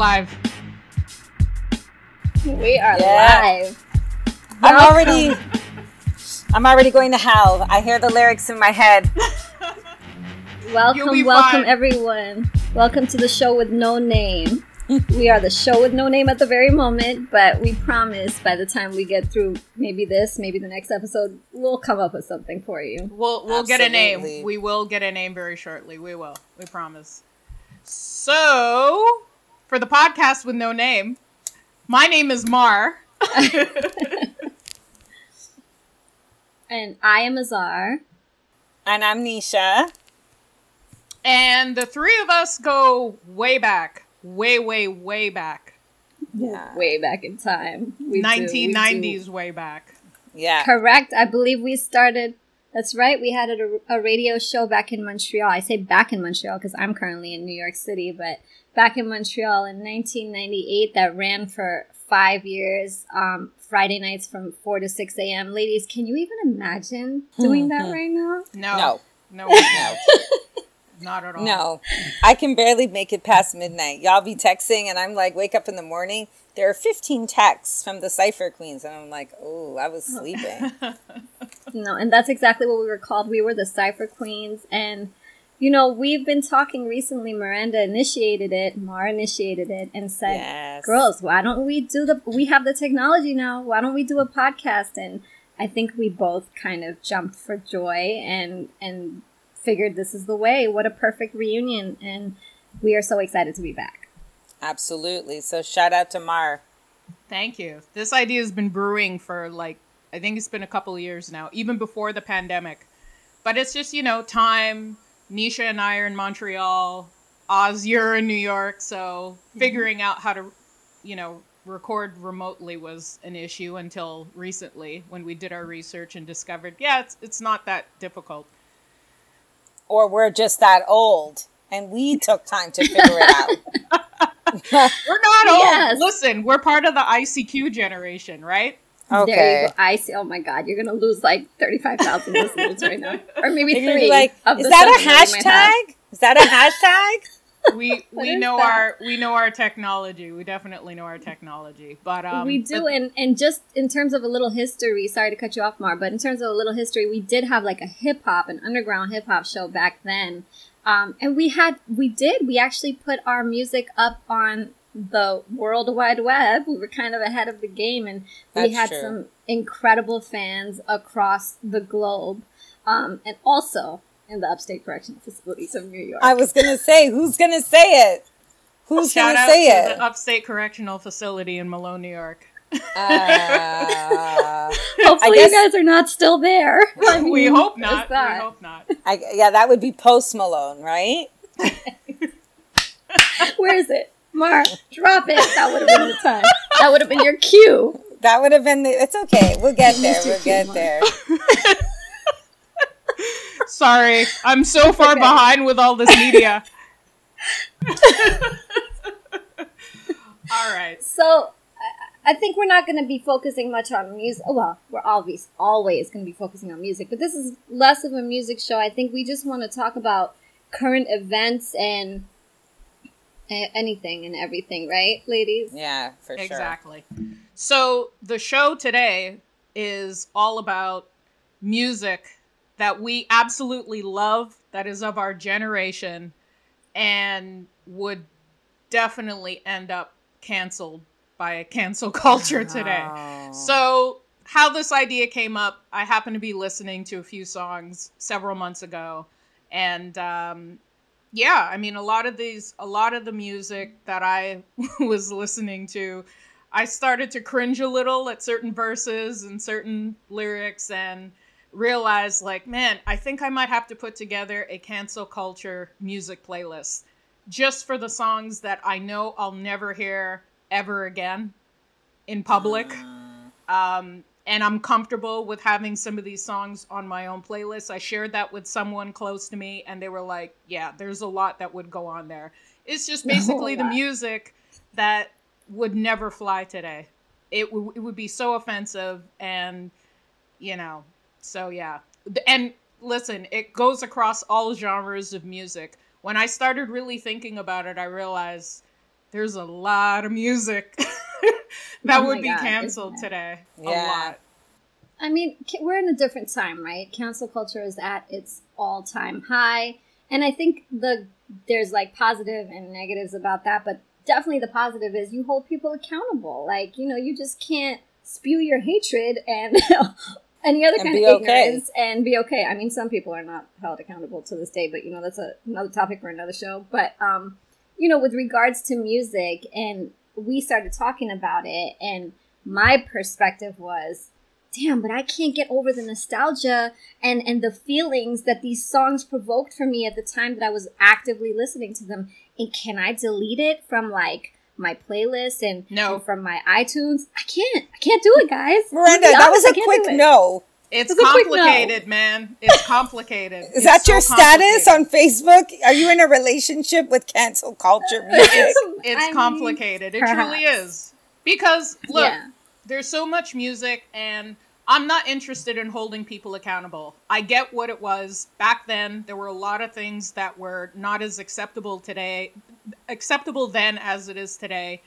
All right, we're live. We are Yeah. live. I'm already I'm already going to hell. I hear the lyrics in my head. Welcome, welcome fine. everyone. Welcome to the show with no name. we are the show with no name at the very moment, but we promise by the time we get through maybe this, maybe the next episode, we'll come up with something for you. We'll we'll get a name. We will get a name very shortly. We will. We promise. So, for the podcast with no name, my name is Mar. And I am Azar. And I'm Nisha. And the three of us go way back. Way, way, way back. Yeah. Way back in time. We do, we do. 1990s way back. Yeah. Correct. I believe we started. That's right. We had a, a radio show back in Montreal. I say back in Montreal because I'm currently in New York City, but back in Montreal in 1998 that ran for five years, um, Friday nights from 4 to 6 a.m. Ladies, can you even imagine doing that Mhm. right now? No. No. No. No. Not at all. No. I can barely make it past midnight. Y'all be texting and I'm like wake up in the morning. There are 15 texts from the Cypher Queens and I'm like, "Oh, I was sleeping." No, and that's exactly what we were called. We were the Cypher Queens. And, you know, we've been talking recently. Miranda initiated it, Mar initiated it, and said, yes. girls why don't we do the we have the technology now why don't we do a podcast and i think we both kind of jumped for joy and and figured this is the way what a perfect reunion and we are so excited to be back Absolutely. So shout out to Mar. Thank you. This idea has been brewing for like I think it's been a couple of years now, even before the pandemic. But it's just, you know, time. Nisha and I are in Montreal. Oz, you're in New York, so mm-hmm. figuring out how to, you know, record remotely was an issue until recently when we did our research and discovered, yeah, it's it's not that difficult. Or we're just that old and we took time to figure it out. We're not old. Yes. Listen, we're part of the ICQ generation, right? There you Okay. go i see oh my god you're gonna lose like 35000 listeners right now or maybe You're three like, of is the that a seven we might have. hashtag? Is that a hashtag? We we know that? our we know our technology. We definitely know our technology. But um we do, but- and and just in terms of a little history. Sorry to cut you off, Mar, but in terms of a little history, we did have like a hip hop, an underground hip hop show back then, um, and we had we did we actually put our music up on the World Wide Web. We were kind of ahead of the game, and we had true. some incredible fans across the globe, um, and also in the upstate correctional facilities of New York. I was gonna say, who's gonna say it? Who's shout gonna out say to it? the Upstate Correctional Facility in Malone, New York. Uh, Hopefully, guess- you guys are not still there. I we hope there's not. We hope not. I, yeah, that would be Post Malone, right? Where is it? Mar, drop it. That would have been the time. That would have been your cue. That would have been the. It's okay. We'll get there. We'll get Kumar. there. Sorry, I'm so far okay. behind with all this media. all right. So, I, I think we're not going to be focusing much on music. Oh, well, we're always always going to be focusing on music, but this is less of a music show. I think we just want to talk about current events and a- anything and everything, right, ladies? Yeah, for sure. Exactly. So the show today is all about music that we absolutely love, that is of our generation, and would definitely end up canceled by a cancel culture today. Oh. So, how this idea came up, I happened to be listening to a few songs several months ago, and um, yeah, I mean, a lot of these, a lot of the music that I was listening to, I started to cringe a little at certain verses and certain lyrics, and realized, like, man, I think I might have to put together a cancel culture music playlist just for the songs that I know I'll never hear ever again in public. Um, and I'm comfortable with having some of these songs on my own playlist. I shared that with someone close to me, and they were like, "Yeah, there's a lot that would go on there." It's just oh, basically the music that would never fly today. It would it would be so offensive, and you know, so yeah. And listen, it goes across all genres of music. When I started really thinking about it, I realized there's a lot of music that Oh would be God, canceled isn't today. A Yeah. lot. I mean, we're in a different time, right? Cancel culture is at its all-time high, and I think the there's like positive and negatives about that, but definitely the positive is you hold people accountable. Like, you know, you just can't spew your hatred and any other And kind be of okay. ignorance and be okay. I mean, some people are not held accountable to this day, but you know, that's a, another topic for another show. But um, you know, with regards to music, and we started talking about it, and my perspective was damn but i can't get over the nostalgia and and the feelings that these songs provoked for me at the time that i was actively listening to them. And can i delete it from like my playlist and, No. and from my itunes? I can't. I can't do it guys. Miranda, gonna that was honest, a quick no. It's It's a quick no. complicated, man. It's complicated. Is It's that so your status on. Facebook? Are you in a relationship with cancel culture music? It's I mean, complicated. it truly is. Because look, Yeah. there's so much music and I'm not interested in holding people accountable. I get what it was back then. There were a lot of things that were not as acceptable today, acceptable then as it is today.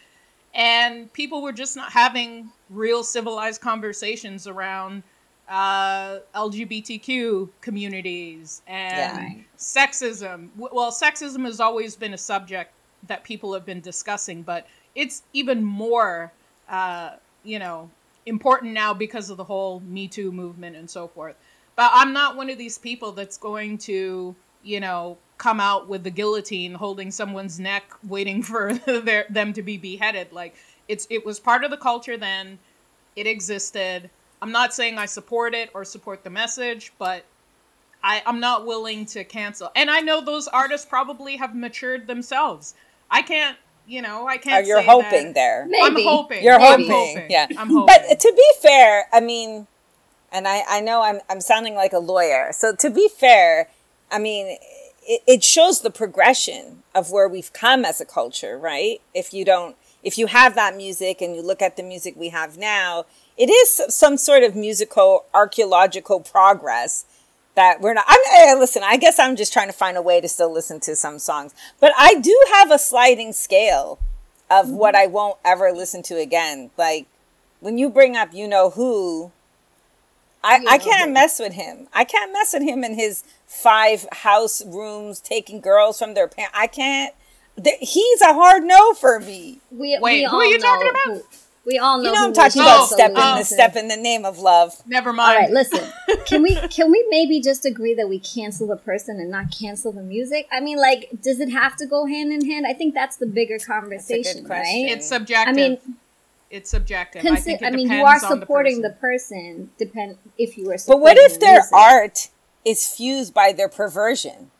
And people were just not having real civilized conversations around uh, LGBTQ communities and Yeah. Sexism. Well, sexism has always been a subject that people have been discussing, but it's even more, uh, you know, important now because of the whole Me Too movement and so forth. But I'm not one of these people that's going to, you know, come out with the guillotine holding someone's neck, waiting for their, them to be beheaded. Like it's it was part of the culture then. It existed. I'm not saying I support it or support the message, but I, I'm not willing to cancel. And I know those artists probably have matured themselves. I can't, you know, I can't. you say hoping that. there? I'm hoping. You're I'm hoping, yeah. I'm hoping. But to be fair, I mean, and I, I know I'm, I'm sounding like a lawyer. So to be fair, I mean, it, it shows the progression of where we've come as a culture, right? If you don't, if you have that music and you look at the music we have now, it is some sort of musical archaeological progress that we're not. I'm, eh, listen, I guess I'm just trying to find a way to still listen to some songs, but I do have a sliding scale of what I won't ever listen to again. Like when you bring up you know who, I, You I can't who. mess with him. I can't mess with him in his five house rooms taking girls from their parents. I can't. th- He's a hard no for me. we, Wait, we who are you talking about? who- we all know You know who I'm talking about Oh, step in oh. the step in the name of love. Never mind. All right, listen. Can we can we maybe just agree that we cancel the person and not cancel the music? I mean, like, does it have to go hand in hand? I think that's the bigger conversation, question. right? It's subjective. I mean, it's subjective. I consi- think it I mean, you are supporting the the person. person. Depend if you were. But what if the their music. art is fused by their perversion?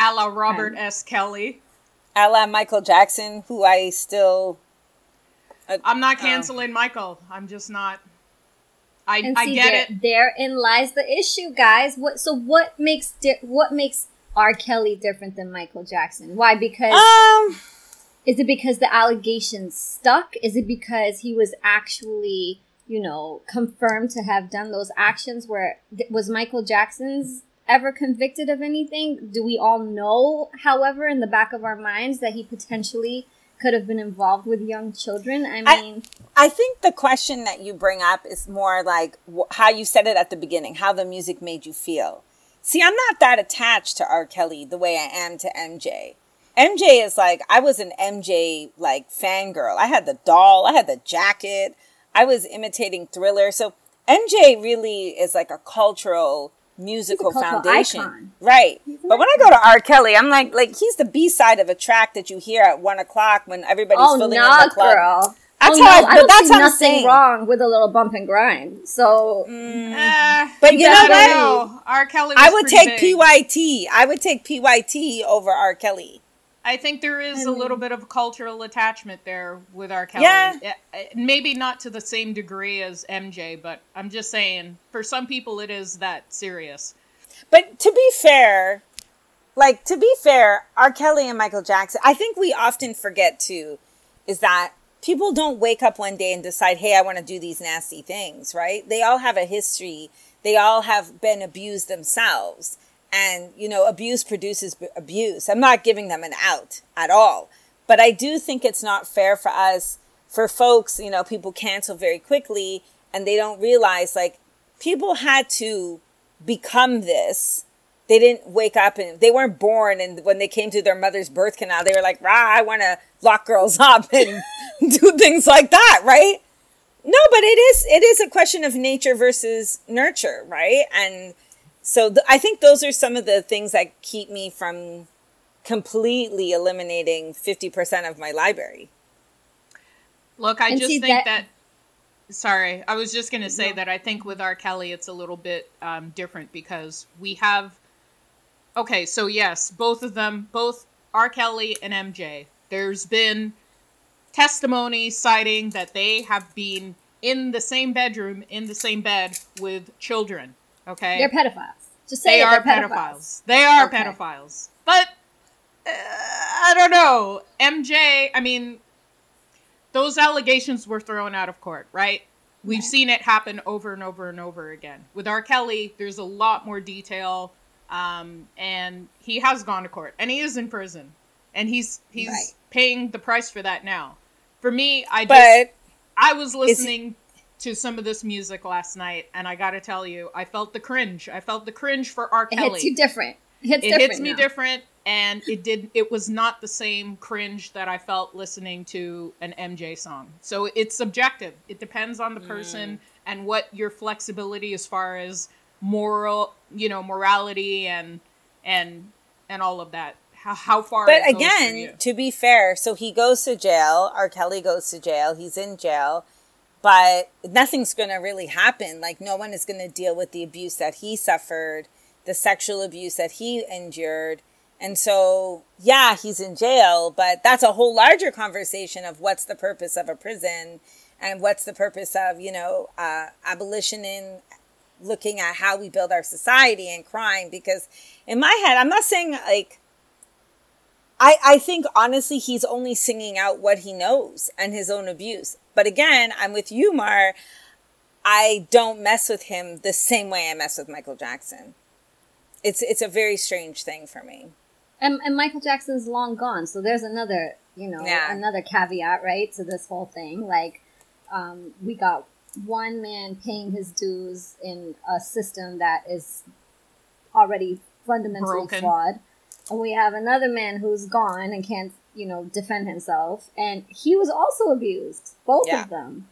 a la Robert um, S. Kelly. A la Michael Jackson, who I still. I'm not Oh. canceling Michael. I'm just not. I, And I see, get there, it. Therein lies the issue, guys. What? So what makes di- what makes R. Kelly different than Michael Jackson? Why? Because Um, Is it because the allegations stuck? Is it because he was actually, you know, confirmed to have done those actions? Where was Michael Jackson's ever convicted of anything? Do we all know, however, in the back of our minds, that he potentially could have been involved with young children? I I- mean, I think the question that you bring up is more like wh- how you said it at the beginning, how the music made you feel. See, I'm not that attached to R. Kelly the way I am to MJ. MJ is like I was an MJ like fangirl. I had the doll, I had the jacket, I was imitating Thriller. So MJ really is like a cultural musical foundation. icon. Right. But when I go to R. Kelly, I'm like like he's the B side of a track that you hear at one o'clock when everybody's oh filling nah, in the club. girl. That's oh, how I- no, but don't that's see what I'm nothing wrong with a little bump and grind. So Eh, But you know I what? R. Kelly. Was I would take big. PYT. I would take PYT over R. Kelly. I think there is a little bit of cultural attachment there with R. Kelly. Yeah. Eh, eh, Maybe not to the same degree as MJ, but I'm just saying, for some people, it is that serious. But to be fair, like to be fair, R. Kelly and Michael Jackson, I think we often forget too, is that people don't wake up one day and decide, hey, I want to do these nasty things, right? They all have a history. They all have been abused themselves. And, you know, abuse produces abuse. I'm not giving them an out at all. But I do think it's not fair for us, for folks, you know, people cancel very quickly and they don't realize like people had to become this. They didn't wake up and they weren't born and when they came to their mother's birth canal, they were like, rah, I want to lock girls up and do things like that, right? No, but it is it is a question of nature versus nurture, right? And so th- I think those are some of the things that keep me from completely eliminating 50% of my library. Look, I and just think that, that Sorry, I was just going to say no. that I think with R. Kelly, it's a little bit um, different because we have. Okay, so yes, both of them, both R. Kelly and MJ, there's been testimony citing that they have been in the same bedroom, in the same bed with children. Okay? They're pedophiles. Just say they are pedophiles. pedophiles. They are okay. pedophiles. But uh, I don't know. MJ, I mean, those allegations were thrown out of court, right? We've seen it happen over and over and over again. With R. Kelly, there's a lot more detail, um, and he has gone to court, and he is in prison, and he's he's right. paying the price for that now. For me, I just but I was listening to some of this music last night, and I got to tell you, I felt the cringe. I felt the cringe for R. Kelly. It hits you different. It hits, it hits me now. different and it did it was not the same cringe that I felt listening to an MJ song. So it's subjective. It depends on the person mm. and what your flexibility as far as moral, you know, morality and and and all of that. How, how far But again, to be fair, so he goes to jail, R. Kelly goes to jail, he's in jail, but nothing's going to really happen. Like no one is going to deal with the abuse that he suffered, the sexual abuse that he endured and so, yeah, he's in jail, but that's a whole larger conversation of what's the purpose of a prison and what's the purpose of, you know, uh, abolition in looking at how we build our society and crime. Because in my head, I'm not saying like, I, I think honestly, he's only singing out what he knows and his own abuse. But again, I'm with you, Mar. I don't mess with him the same way I mess with Michael Jackson. It's it's a very strange thing for me and, and Michael Jackson's long gone, so there's another, you know, yeah. another caveat, right, to this whole thing. Like, um, we got one man paying his dues in a system that is already fundamentally Broken. flawed, and we have another man who's gone and can't, you know, defend himself, and he was also abused, both yeah. of them.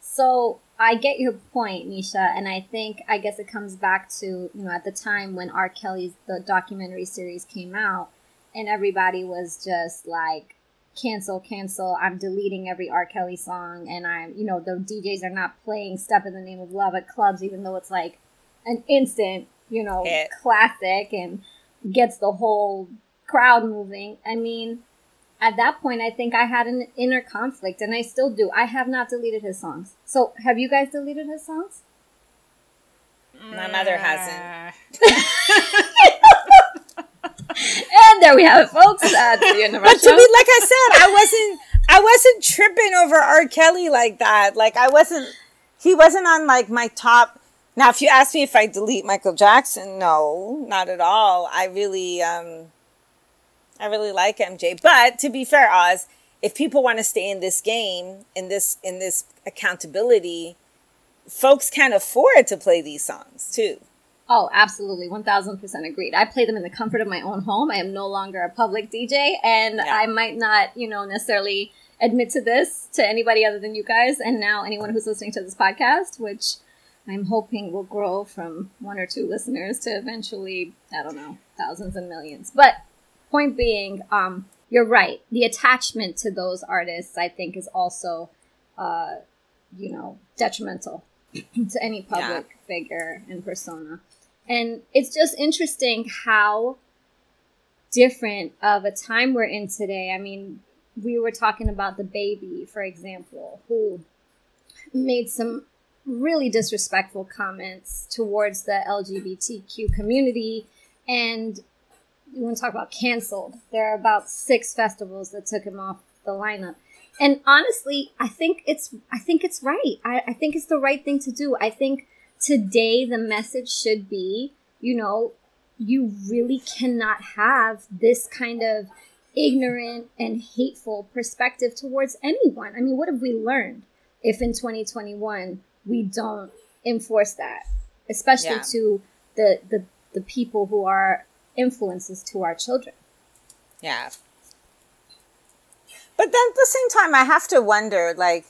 So I get your point, Nisha, and I think I guess it comes back to you know at the time when R. Kelly's the documentary series came out, and everybody was just like cancel, cancel. I'm deleting every R. Kelly song, and I'm you know the DJs are not playing "Step in the Name of Love" at clubs, even though it's like an instant you know Hit. classic and gets the whole crowd moving. I mean, at that point, I think I had an inner conflict, and I still do. I have not deleted his songs. So, have you guys deleted his songs? My mother hasn't. and there we have it, folks. That's the end of our but show. to me, like I said, I wasn't. I wasn't tripping over R. Kelly like that. Like I wasn't. He wasn't on like my top. Now, if you ask me if I delete Michael Jackson, no, not at all. I really, um, I really like MJ. But to be fair, Oz, if people want to stay in this game, in this in this accountability, folks can't afford to play these songs too. Oh, absolutely. 1000% agreed. I play them in the comfort of my own home. I am no longer a public DJ and yeah. I might not, you know, necessarily admit to this to anybody other than you guys and now anyone who's listening to this podcast, which I'm hoping will grow from one or two listeners to eventually, I don't know, thousands and millions. But point being, um, you're right. The attachment to those artists, I think, is also, uh, you know, detrimental to any public yeah. figure and persona. And it's just interesting how different of a time we're in today. I mean, we were talking about DaBaby, for example, who made some really disrespectful comments towards the LGBTQ community and you want to talk about canceled. There are about six festivals that took him off the lineup. And honestly, I think it's I think it's right. I, I think it's the right thing to do. I think today the message should be, you know, you really cannot have this kind of ignorant and hateful perspective towards anyone. I mean, what have we learned if in 2021 we don't enforce that, especially yeah. to the, the the people who are influences to our children? Yeah. But then at the same time, I have to wonder, like,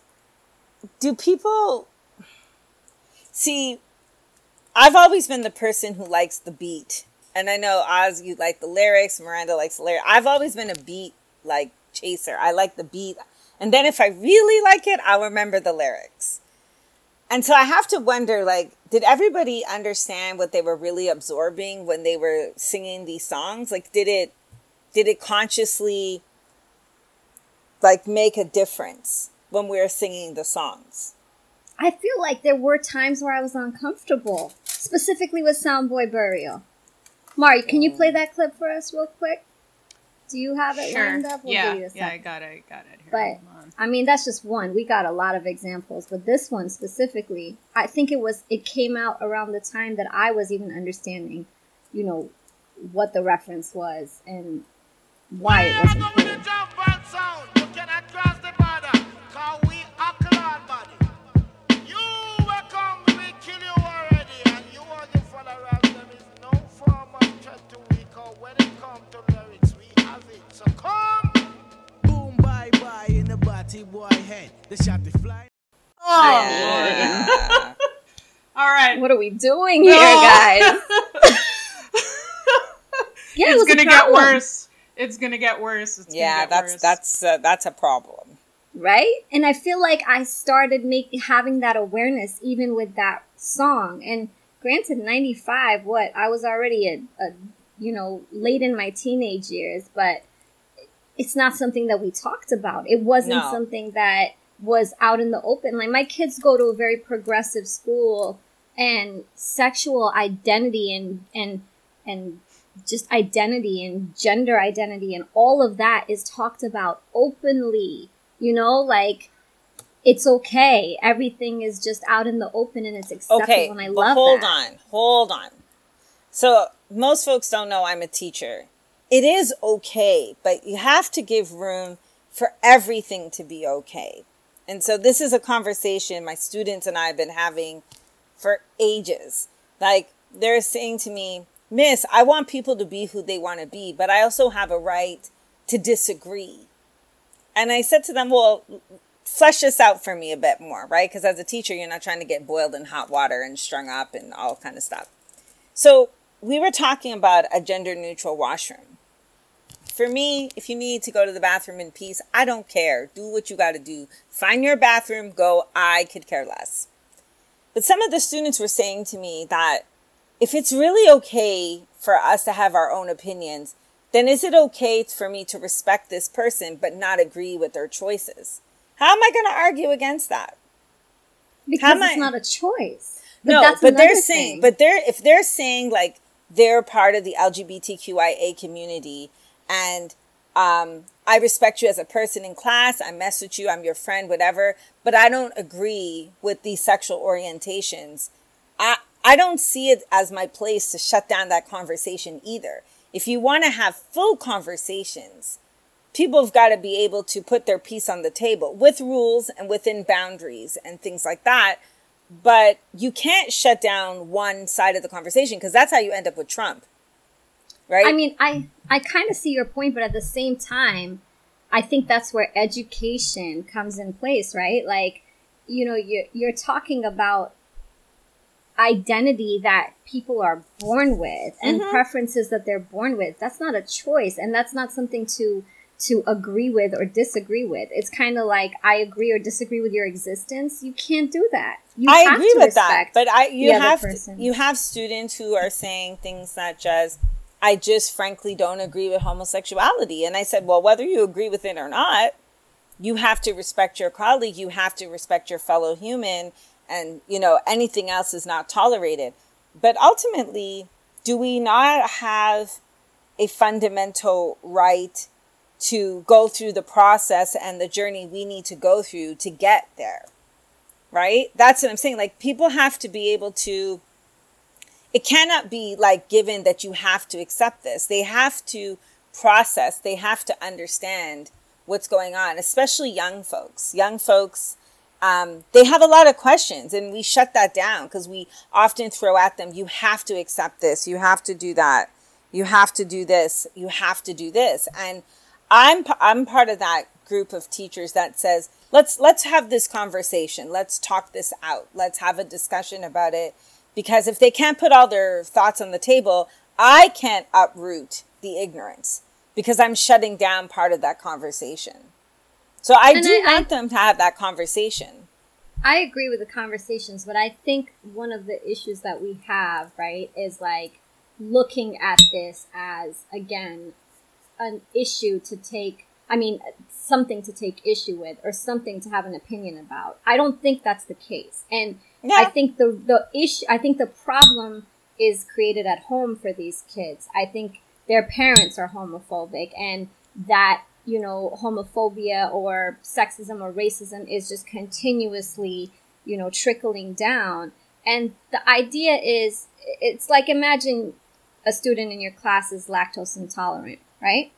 do people see? I've always been the person who likes the beat and I know Oz, you like the lyrics. Miranda likes the lyrics. I've always been a beat like chaser. I like the beat, and then if I really like it, I'll remember the lyrics. And so I have to wonder, like, did everybody understand what they were really absorbing when they were singing these songs? Like, did it, did it consciously, like, make a difference when we were singing the songs? I feel like there were times where I was uncomfortable, specifically with Soundboy Burial. Mari, can you mm. play that clip for us real quick? Do you have it sure. lined up? We'll yeah, yeah, I got it, I got it. Here, but I mean, that's just one. We got a lot of examples, but this one specifically, I think it was it came out around the time that I was even understanding, you know, what the reference was and why it wasn't cool. Boy head. The shot they fly. Oh, yeah. All right. What are we doing here, guys? yeah, it's it gonna get worse. It's gonna get worse. It's yeah, that's worse. that's uh, that's a problem, right? And I feel like I started making having that awareness even with that song. And granted, ninety five, what I was already a, a you know late in my teenage years, but it's not something that we talked about. It wasn't no. something that was out in the open. Like my kids go to a very progressive school and sexual identity and and and just identity and gender identity and all of that is talked about openly. You know, like it's okay. Everything is just out in the open and it's acceptable okay, and I love it. hold that. on. Hold on. So most folks don't know I'm a teacher it is okay, but you have to give room for everything to be okay. And so this is a conversation my students and I have been having for ages. Like they're saying to me, Miss, I want people to be who they want to be, but I also have a right to disagree. And I said to them, well, flesh this out for me a bit more, right? Because as a teacher, you're not trying to get boiled in hot water and strung up and all kind of stuff. So we were talking about a gender neutral washroom. For me, if you need to go to the bathroom in peace, I don't care. Do what you got to do. Find your bathroom, go. I could care less. But some of the students were saying to me that if it's really okay for us to have our own opinions, then is it okay for me to respect this person but not agree with their choices? How am I going to argue against that? Because it's I... not a choice. But no, but they're saying, but they're if they're saying like they're part of the LGBTQIA community and um, I respect you as a person in class. I mess with you. I'm your friend, whatever. But I don't agree with these sexual orientations. I I don't see it as my place to shut down that conversation either. If you want to have full conversations, people have got to be able to put their piece on the table with rules and within boundaries and things like that. But you can't shut down one side of the conversation because that's how you end up with Trump right? I mean, I I kind of see your point, but at the same time, I think that's where education comes in place, right? Like, you know, you're you're talking about identity that people are born with and mm-hmm. preferences that they're born with. That's not a choice, and that's not something to to agree with or disagree with. It's kind of like I agree or disagree with your existence. You can't do that. You I agree with that, but I you have you have students who are saying things such as I just frankly don't agree with homosexuality. And I said, well, whether you agree with it or not, you have to respect your colleague, you have to respect your fellow human, and you know, anything else is not tolerated. But ultimately, do we not have a fundamental right to go through the process and the journey we need to go through to get there? Right? That's what I'm saying. Like, people have to be able to it cannot be like given that you have to accept this. They have to process, they have to understand what's going on, especially young folks. Young folks, um, they have a lot of questions, and we shut that down because we often throw at them, you have to accept this, you have to do that, you have to do this, you have to do this. And I'm, I'm part of that group of teachers that says, let's, let's have this conversation, let's talk this out, let's have a discussion about it. Because if they can't put all their thoughts on the table, I can't uproot the ignorance because I'm shutting down part of that conversation. So I and do I, want I, them to have that conversation. I agree with the conversations, but I think one of the issues that we have, right, is like looking at this as, again, an issue to take, I mean, something to take issue with or something to have an opinion about. I don't think that's the case. And yeah. I think the, the issue, I think the problem is created at home for these kids. I think their parents are homophobic and that you know homophobia or sexism or racism is just continuously you know trickling down and the idea is it's like imagine a student in your class is lactose intolerant right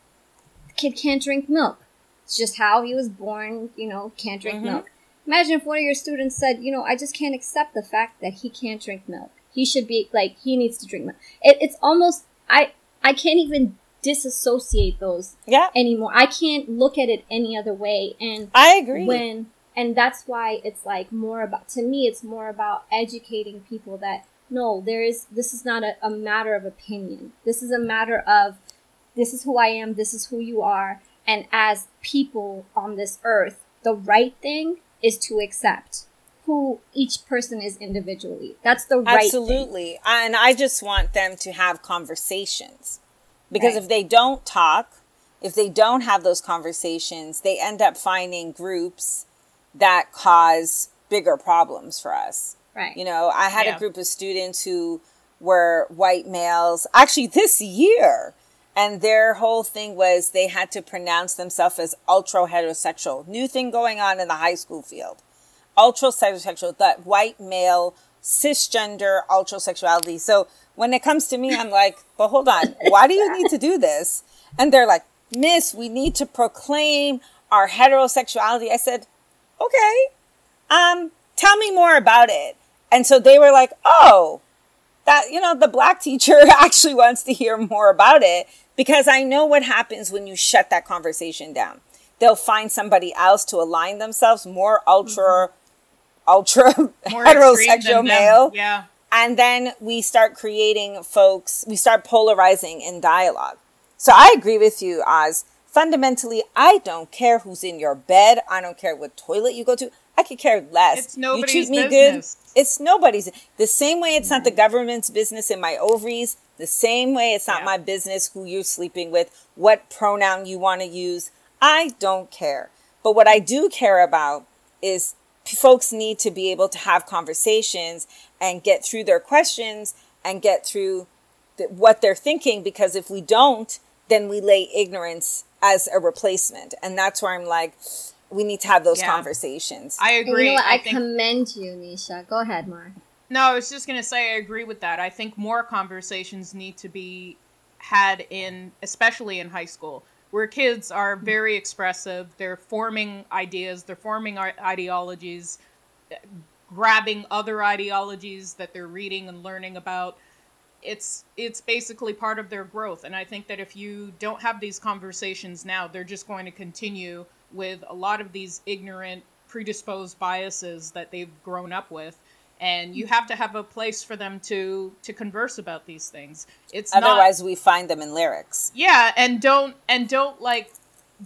the kid can't drink milk it's just how he was born you know can't drink mm-hmm. milk imagine if one of your students said you know i just can't accept the fact that he can't drink milk he should be like he needs to drink milk it, it's almost i I can't even disassociate those yeah. anymore. I can't look at it any other way. And I agree. When and that's why it's like more about to me it's more about educating people that no, there is this is not a, a matter of opinion. This is a matter of this is who I am, this is who you are, and as people on this earth, the right thing is to accept who each person is individually. That's the right Absolutely. Thing. And I just want them to have conversations. Because right. if they don't talk, if they don't have those conversations, they end up finding groups that cause bigger problems for us. Right. You know, I had yeah. a group of students who were white males actually this year and their whole thing was they had to pronounce themselves as ultra heterosexual. New thing going on in the high school field ultrasexual, that white male, cisgender ultrasexuality. So when it comes to me, I'm like, but hold on, why do you need to do this? And they're like, Miss, we need to proclaim our heterosexuality. I said, okay, um, tell me more about it. And so they were like, oh, that, you know, the black teacher actually wants to hear more about it because I know what happens when you shut that conversation down. They'll find somebody else to align themselves more ultra mm-hmm ultra heterosexual male. Yeah. And then we start creating folks, we start polarizing in dialogue. So I agree with you, Oz. Fundamentally, I don't care who's in your bed. I don't care what toilet you go to. I could care less. It's nobody's you treat me business. good. It's nobody's. The same way it's not the government's business in my ovaries. The same way it's not yeah. my business who you're sleeping with, what pronoun you want to use. I don't care. But what I do care about is folks need to be able to have conversations and get through their questions and get through the, what they're thinking because if we don't then we lay ignorance as a replacement and that's where i'm like we need to have those yeah. conversations i agree you know I, I think... commend you nisha go ahead mar no i was just going to say i agree with that i think more conversations need to be had in especially in high school where kids are hmm. very expressive. They're forming ideas, they're forming ideologies, grabbing other ideologies that they're reading and learning about. It's it's basically part of their growth, and I think that if you don't have these conversations now, they're just going to continue with a lot of these ignorant, predisposed biases that they've grown up with and you have to have a place for them to to converse about these things. It's otherwise not, we find them in lyrics. Yeah and don't and don't like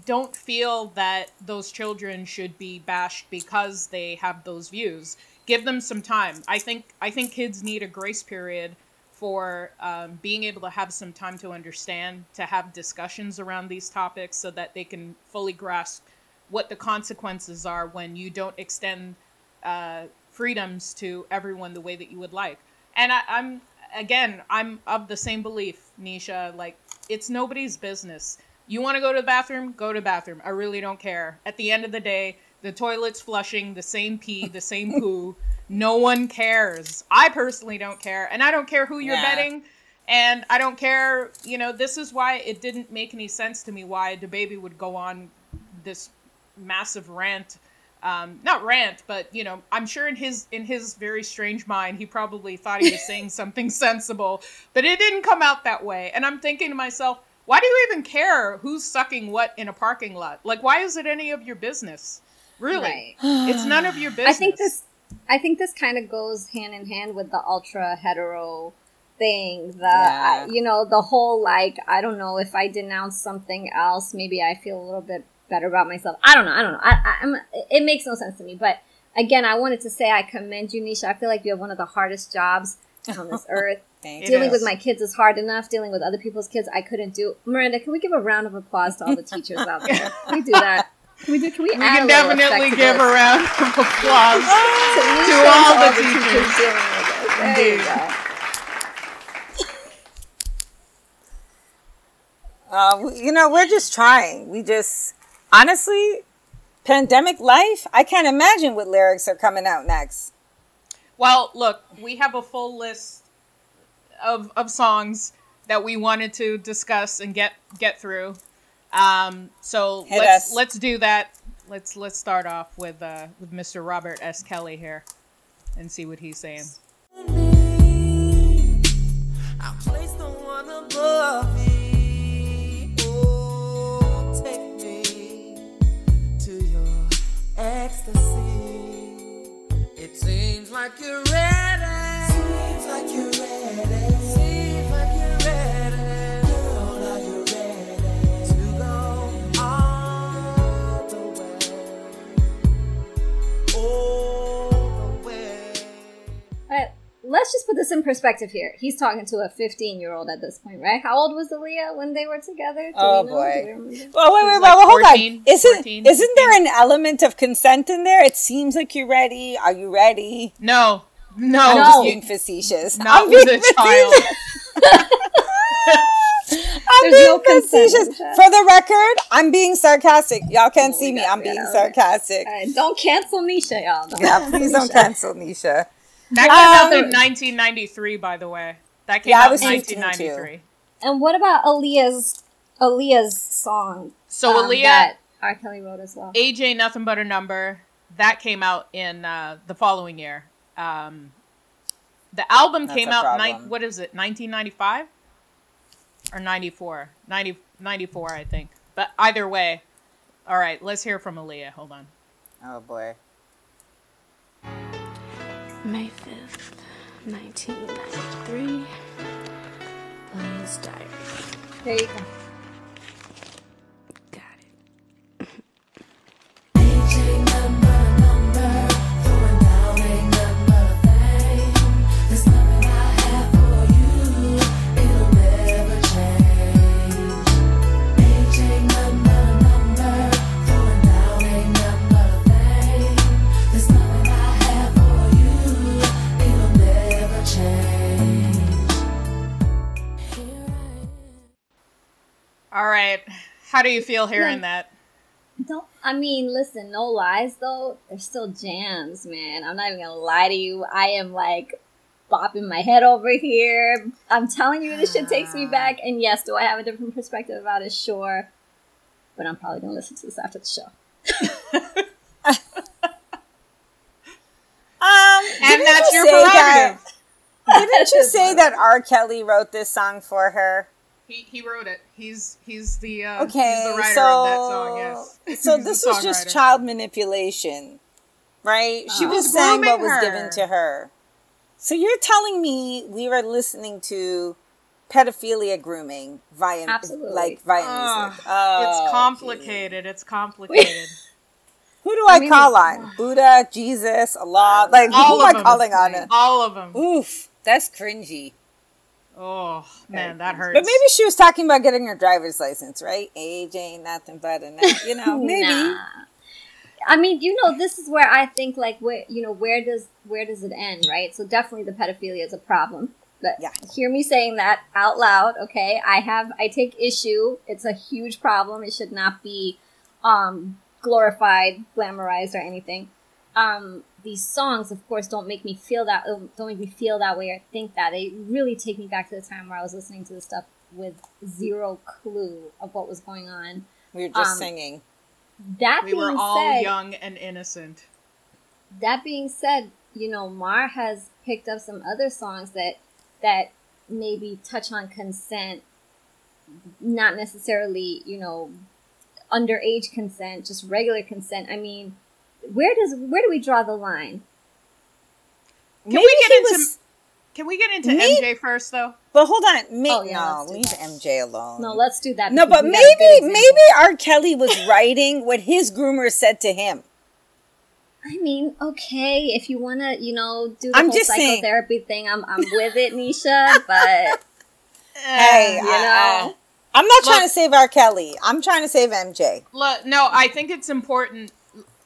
don't feel that those children should be bashed because they have those views. Give them some time. I think i think kids need a grace period for um, being able to have some time to understand to have discussions around these topics so that they can fully grasp what the consequences are when you don't extend uh, freedoms to everyone the way that you would like. And I, I'm again, I'm of the same belief, Nisha. Like it's nobody's business. You want to go to the bathroom? Go to the bathroom. I really don't care. At the end of the day, the toilet's flushing the same pee, the same poo. no one cares. I personally don't care, and I don't care who you're Yeah. betting, and I don't care. You know, this is why it didn't make any sense to me why DaBaby would go on this massive rant. Um, not rant, but you know, I'm sure in his in his very strange mind, he probably thought he was saying something sensible, but it didn't come out that way. And I'm thinking to myself, why do you even care who's sucking what in a parking lot? Like, why is it any of your business? Really, Right. it's none of your business. I think this I think this kind of goes hand in hand with the ultra hetero thing. The Yeah. You know the whole like I don't know if I denounce something else, maybe I feel a little bit better about myself. I don't know. I don't know. I, I, I'm, it makes no sense to me. But again, I wanted to say I commend you, Nisha. I feel like you have one of the hardest jobs on this earth. Thank It you. dealing with my kids is hard enough. Dealing with other people's kids, I couldn't do. Miranda, can we give a round of applause to all the teachers out there? Can we do that? Can we do? Can we? we can a definitely give a round of applause. to, To Nisha and all the teachers teachers. dealing with this. There you Indeed. go. Uh, you know, we're just trying. We just, honestly, pandemic life, I can't imagine what lyrics are coming out next. Well, look, we have a full list of of songs that we wanted to discuss and get get through. Um, so Hit let's us. let's do that. Let's let's start off with uh, with Mr. Robert S. Kelly here, and see what he's saying. Ecstasy. It seems like you're ready. Let's just put this in perspective here. He's talking to a 15 year old at this point, right? How old was Aaliyah when they were together? Do Oh, we know? boy. Do we? Well, wait, wait, was wait, like well, hold 14, on. Isn't 14, isn't there an element of consent in there? It seems like you're ready. Are you ready? No, no, I'm No. just being facetious. not I'm with being a child. I'm There's being no consent facetious. the. For the record, I'm being sarcastic. Y'all can't Oh, see me. I'm being sarcastic. All right, don't cancel Nisha, y'all. Don't Yeah, cancel please don't Nisha. cancel Nisha. That came out in 1993, by the way. That came Yeah, out in was thinking too. 1993. And what about Aaliyah's Aaliyah's song? So um, Aaliyah, that R. Kelly wrote as well. Age Ain't Nothing But a Number, that came out in uh, the following year. Um, the album That's came out, ni- what is it, 1995? Or 94? 90, 94, I think. But either way. All right, let's hear from Aaliyah. Hold on. Oh boy. May 5th, 1993. Blaze Diary. There you go. How do you feel hearing that? Don't I mean, listen, no lies though. There's still jams, man. I'm not even gonna lie to you. I am like bopping my head over here. I'm telling you, this shit takes me back. And yes, do I have a different perspective about it? Sure. But I'm probably gonna listen to this after the show. Um, And that's you your say that- Didn't you say that R. Kelly wrote this song for her? He, he wrote it. He's he's the uh, Okay, he's the writer so of that song. Yes. so this was just songwriter. child manipulation, right? She was was saying what grooming was her. given to her. So you're telling me we were listening to pedophilia grooming via Absolutely. like via Ugh, music. Oh, it's gee. complicated. It's complicated. Who do I, mean, call on? Buddha, Jesus, Allah. Like All who am I them. calling on? All of them. Oof, that's cringy. Oh man, that hurts. But maybe she was talking about getting her driver's license, right? Age ain't nothing but a. You know, maybe. Nah. I mean, you know, this is where I think like where you know where does where does it end, right? So definitely the pedophilia is a problem. But Yeah. hear me saying that out loud, okay? I have I take issue. It's a huge problem. It should not be um glorified, glamorized or anything. Um these songs, of course, don't make me feel that um, don't make me feel that way or think that. They really take me back to the time where I was listening to this stuff with zero clue of what was going on. We were just Um, singing. That We being were all said, young and innocent. that being said, you know, Mar has picked up some other songs that that maybe touch on consent, not necessarily, you know, underage consent, just regular consent. I mean, where does where do we draw the line? Can Maybe we get into was- Can we get into Me- MJ first though? But hold on, me, Oh, yeah, no, leave that. MJ alone. No, let's do that. No, but we got a good maybe maybe R. Kelly was writing what his groomer said to him. I mean, okay, if you want to, you know, do the I'm whole just saying- psychotherapy thing, I'm I'm with it, Nisha. But Hey, you I- know, I'm not trying Look- to save R. Kelly. I'm trying to save MJ. Look, no, I think it's important,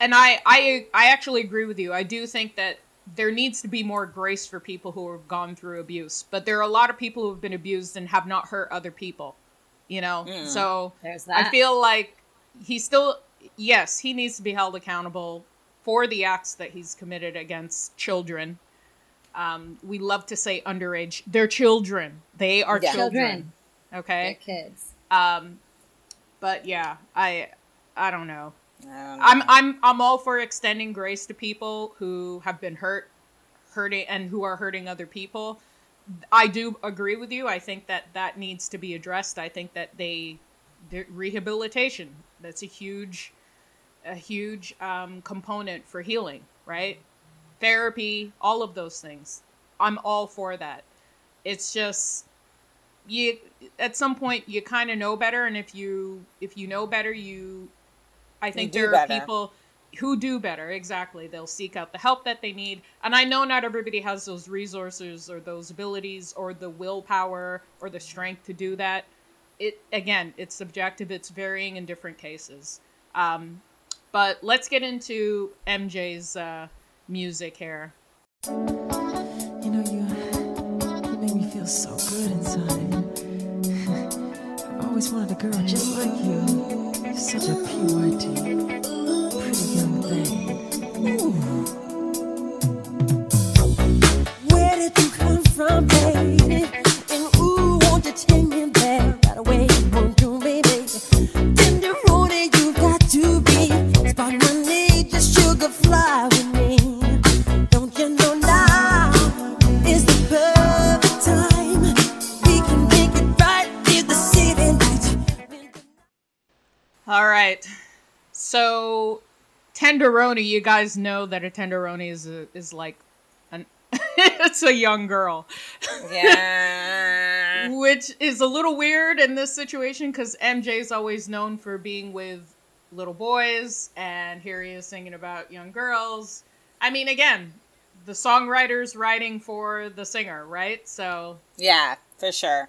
and I, I, I actually agree with you. I do think that there needs to be more grace for people who have gone through abuse, but there are a lot of people who have been abused and have not hurt other people. You know, so there's that. I feel like he still, yes, he needs to be held accountable for the acts that he's committed against children. Um, we love to say underage. They're children. They are Yeah. children. Children. Okay. They're kids. Um, but yeah, I, I don't know. I'm I'm I'm all for extending grace to people who have been hurt, hurting, and who are hurting other people. I do agree with you. I think that that needs to be addressed. I think that they, the rehabilitation. That's a huge, a huge um, component for healing. Right, therapy, all of those things. I'm all for that. It's just you at some point you kind of know better and if you if you know better you I think do there are better. people who do better exactly they'll seek out the help that they need and I know not everybody has those resources or those abilities or the willpower or the strength to do that it again it's subjective it's varying in different cases um, but let's get into MJ's uh, music here You know, you, you make me feel so good inside. I've always wanted a girl just like you. Such a purity, pretty young thing. Where tenderoni, you guys know that a tenderoni is a, is like an it's a young girl, yeah. which is a little weird in this situation cuz MJ's always known for being with little boys and here he is singing about young girls. I mean, again, the songwriter's writing for the singer, right? So, Yeah, for sure.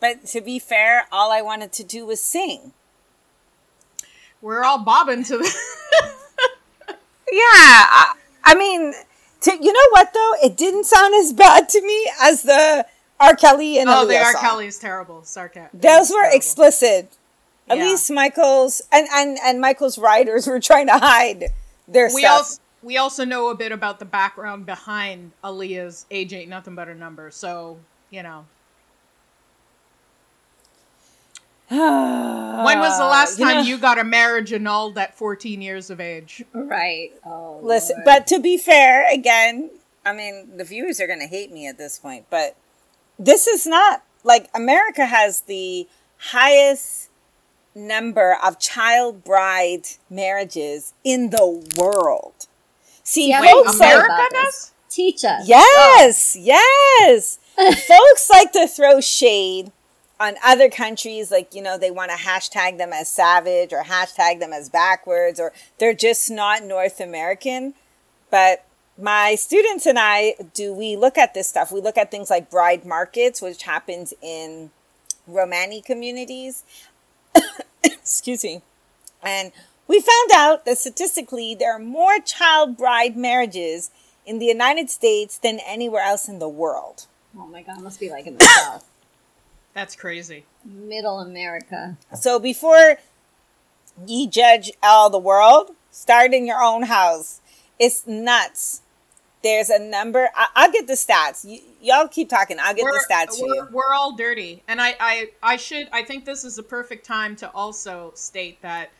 But to be fair, all I wanted to do was sing. we're all bobbing to the I, I mean, to, you know what though? It didn't sound as bad to me as the R. Kelly and Oh, the R. song. Kelly's terrible. Sarcastic. Those were explicit. At Yeah. least Michael's and, and and Michael's writers were trying to hide their we stuff. also we also know a bit about the background behind Aaliyah's age ain't nothing but a number. So you know, when was the last you time know- you got a marriage annulled at 14 years of age? Right. Oh. Listen, Lord. but to be fair, again, I mean, the viewers are going to hate me at this point, but this is not like America has the highest number of child bride marriages in the world. See, Yeah, Wait, folks like America does? teach us. Yes, oh. yes. Folks like to throw shade on other countries, like, you know, they want to hashtag them as savage or hashtag them as backwards or they're just not North American. But my students and I do, we look at this stuff. We look at things like bride markets, which happens in Romani communities. Excuse me. And we found out that statistically, there are more child bride marriages in the United States than anywhere else in the world. Oh my God, must be like in the South, That's crazy. Middle America. So before ye judge all the world, start in your own house. It's nuts. There's a number. I, I'll get the stats. Y- y'all keep talking. I'll get the stats for we're, you. we're all dirty, and I, I, I should. I think this is a perfect time to also state that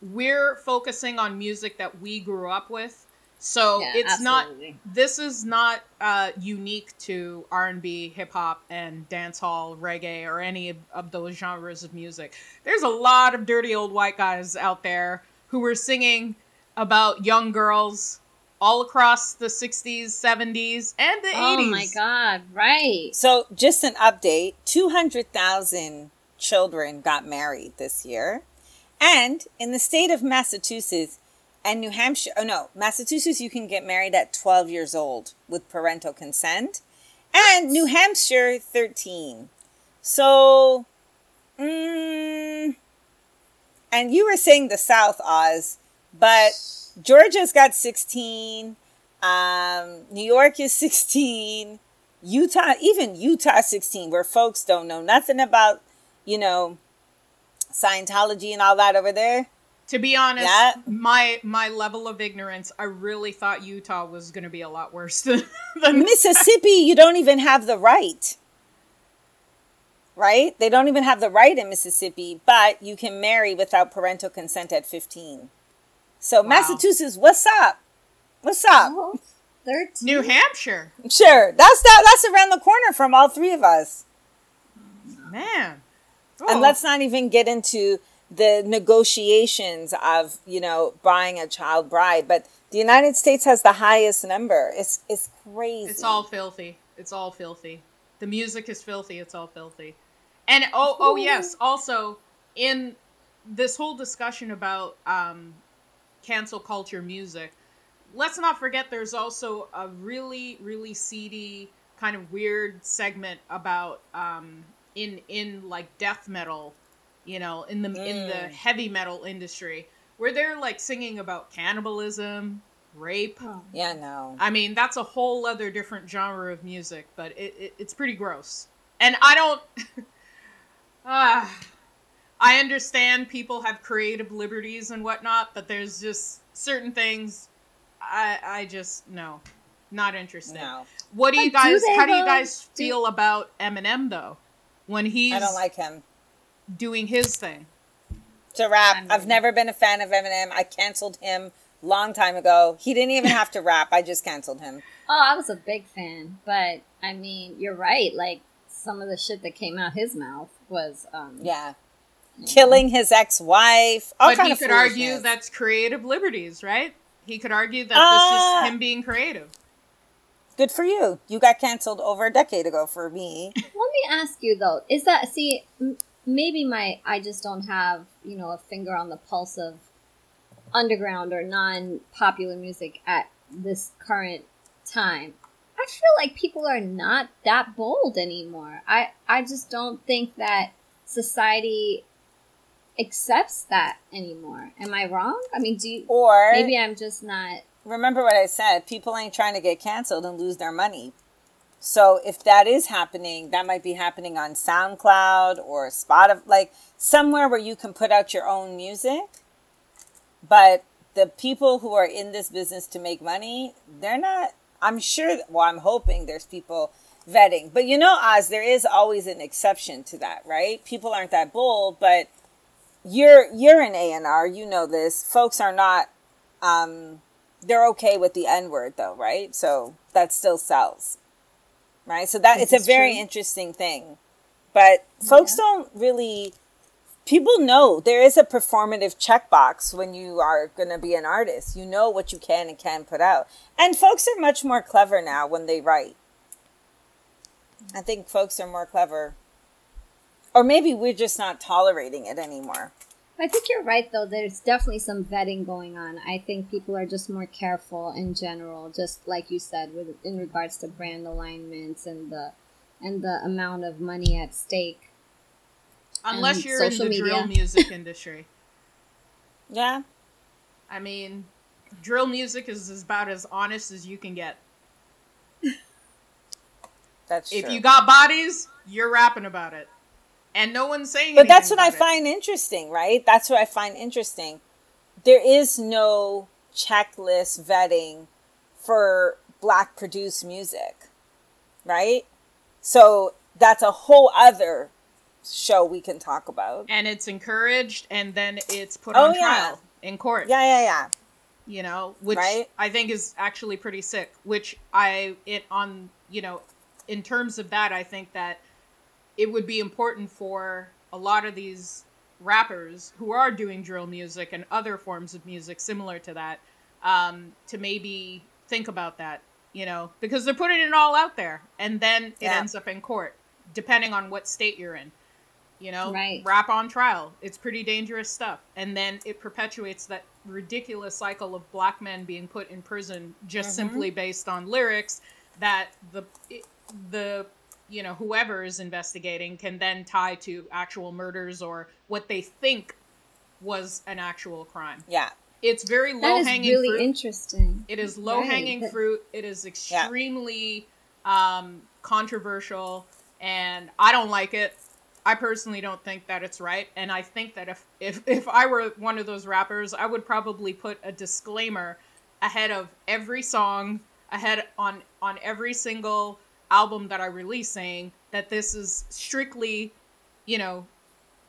we're focusing on music that we grew up with. So Yeah, it's absolutely. not. This is not uh, unique to R and B, hip hop, and dancehall, reggae, or any of, of those genres of music. There's a lot of dirty old white guys out there who were singing about young girls all across the 60s, 70s, and the 80s. Oh my god, right. So, just an update 200,000 children got married this year. And in the state of Massachusetts and New Hampshire, oh no, Massachusetts, you can get married at 12 years old with parental consent. And New Hampshire, 13. So, mm, and you were saying the South, Oz, but Georgia's got 16. Um, New York is 16. Utah, even Utah 16, where folks don't know nothing about, you know, Scientology and all that over there. To be honest, Yeah. my my level of ignorance, I really thought Utah was going to be a lot worse than, than Mississippi, you don't even have the right. Right? They don't even have the right in Mississippi, but you can marry without parental consent at 15. So, Massachusetts, what's up? What's up? Oh, 13. New Hampshire. Sure. That's that, that's around the corner from all three of us. Man. And Oh. let's not even get into the negotiations of, you know, buying a child bride, but the United States has the highest number. It's it's crazy. It's all filthy. It's all filthy. The music is filthy. It's all filthy. And oh, oh yes. Also, in this whole discussion about um, cancel culture music, let's not forget there's also a really, really seedy kind of weird segment about um, in in like death metal, you know, in the in the Mm. heavy metal industry, where they're like singing about cannibalism, rape. Yeah, no. I mean, that's a whole other different genre of music, but it, it it's pretty gross. And I don't. uh, I understand people have creative liberties and whatnot, but there's just certain things I I just no, not interested. No. What do you But do guys? they, how do you though? guys Do- feel about Eminem though, when he's I don't like him. Doing his thing? To rap. I mean- I've never been a fan of Eminem. I canceled him long time ago. He didn't even have to rap. I just canceled him. Oh, I was a big fan, but I mean, you're right. Like some of the shit that came out his mouth was, um, Yeah. Killing his ex-wife. All but kind he of could argue foolishness. that's creative liberties, right? He could argue that Uh, this is him being creative. Good for you. You got canceled over a decade ago for me. Let me ask you though: Is that see? Maybe my I just don't have you know a finger on the pulse of underground or non-popular music at this current time. I feel like people are not that bold anymore. I I just don't think that society accepts that anymore. Am I wrong? I mean, do you? Or Maybe I'm just not. remember what I said. People ain't trying to get canceled and lose their money. So if that is happening, that might be happening on SoundCloud or Spotify, like somewhere where you can put out your own music. But the people who are in this business to make money, they're not. I'm sure. Well, I'm hoping there's people vetting. But you know, Oz, there is always an exception to that, right? People aren't that bold, but you're you're an A and R. You know this. Folks are not. Um, they're okay with the N word though, right? So that still sells, right? So that it's a very true. interesting thing, but folks don't really. People know there is a performative checkbox when you are going to be an artist. You know what you can and can't put out, and folks are much more clever now when they write. Mm-hmm. I think folks are more clever, or maybe we're just not tolerating it anymore. I think you're right, though. There's definitely some vetting going on. I think people are just more careful in general, just like you said, with in regards to brand alignments and the and the amount of money at stake. Unless you're in the social drill music industry. Yeah, I mean, drill music is about as honest as you can get. that's If true. you got bodies, you're rapping about it. And no one's saying but that's what I it. find interesting, right? That's what I find interesting. There is no checklist vetting for black produced music, right? So that's a whole other show we can talk about. and it's encouraged and then it's put Oh, on yeah. trial in court Yeah, yeah, yeah. you know which Right. i think is actually pretty sick which i it on you know in terms of that i think that it would be important for a lot of these rappers who are doing drill music and other forms of music similar to that um, to maybe think about that you know because they're putting it all out there and then it Yeah. ends up in court depending on what state you're in you know Right. rap on trial it's pretty dangerous stuff and then it perpetuates that ridiculous cycle of black men being put in prison just simply based on lyrics that the the you know whoever is investigating can then tie to actual murders or what they think was an actual crime Yeah. it's very low is hanging really fruit interesting. it is low hanging Right. fruit. It is extremely um, controversial, and I don't like it. I personally don't think that it's right, and I think that if if if I were one of those rappers, I would probably put a disclaimer ahead of every song, ahead on on every single album that I release, saying that this is strictly, you know,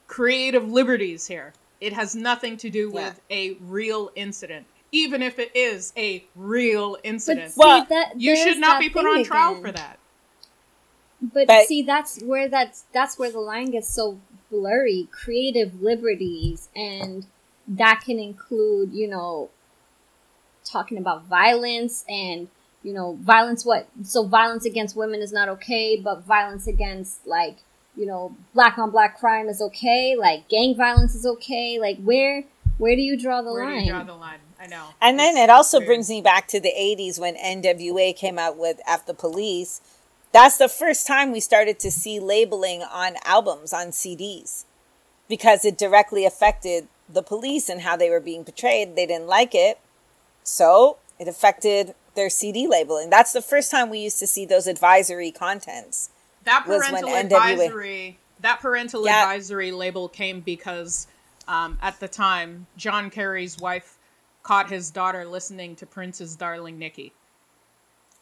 creative liberties here. It has nothing to do Yeah. with a real incident, even if it is a real But incident. see, Well, that, you should not be put on trial again. for that. But, But- see, that's where that's that's where the line gets so blurry. Creative liberties, and that can include, you know, talking about violence and you know violence. What so violence against women is not okay, but violence against like you know black on black crime is okay. Like gang violence is okay. Like where where do you draw the Where do line? you draw the line? I know. And then it also weird. brings me back to the 80s when NWA came out with F the Police. That's the first time we started to see labeling on albums, on CDs, because it directly affected the police and how they were being portrayed. They didn't like it. So it affected their CD labeling. That's the first time we used to see those advisory contents. that parental NWA advisory that parental Yeah. advisory label came because um, at the time John Kerry's wife caught his daughter listening to Prince's "Darling Nikki,"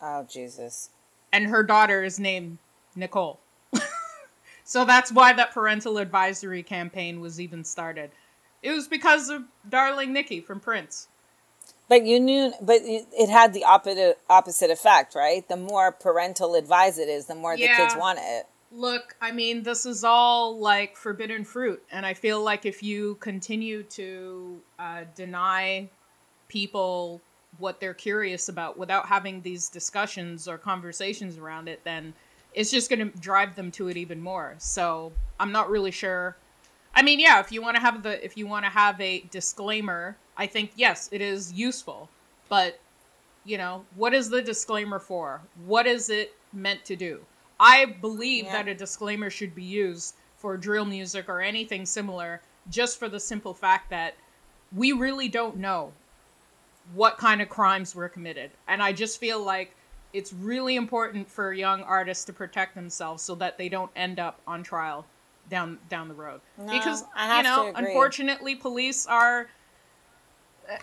Oh, Jesus. and her daughter is named Nicole. so that's why that parental advisory campaign was even started. It was because of "Darling Nikki" from Prince. But you knew, but it had the opposite opposite effect, right? The more parental advice it is, the more the kids want it. Look, I mean, this is all like forbidden fruit, and I feel like if you continue to uh, deny people what they're curious about without having these discussions or conversations around it, then it's just going to drive them to it even more. So I'm not really sure. I mean, yeah, if you want to have the if you want to have a disclaimer, I think yes, it is useful, but you know, what is the disclaimer for? What is it meant to do? I believe Yeah. that a disclaimer should be used for drill music or anything similar just for the simple fact that we really don't know what kind of crimes were committed. And I just feel like it's really important for young artists to protect themselves so that they don't end up on trial down down the road. No, because you know, unfortunately police are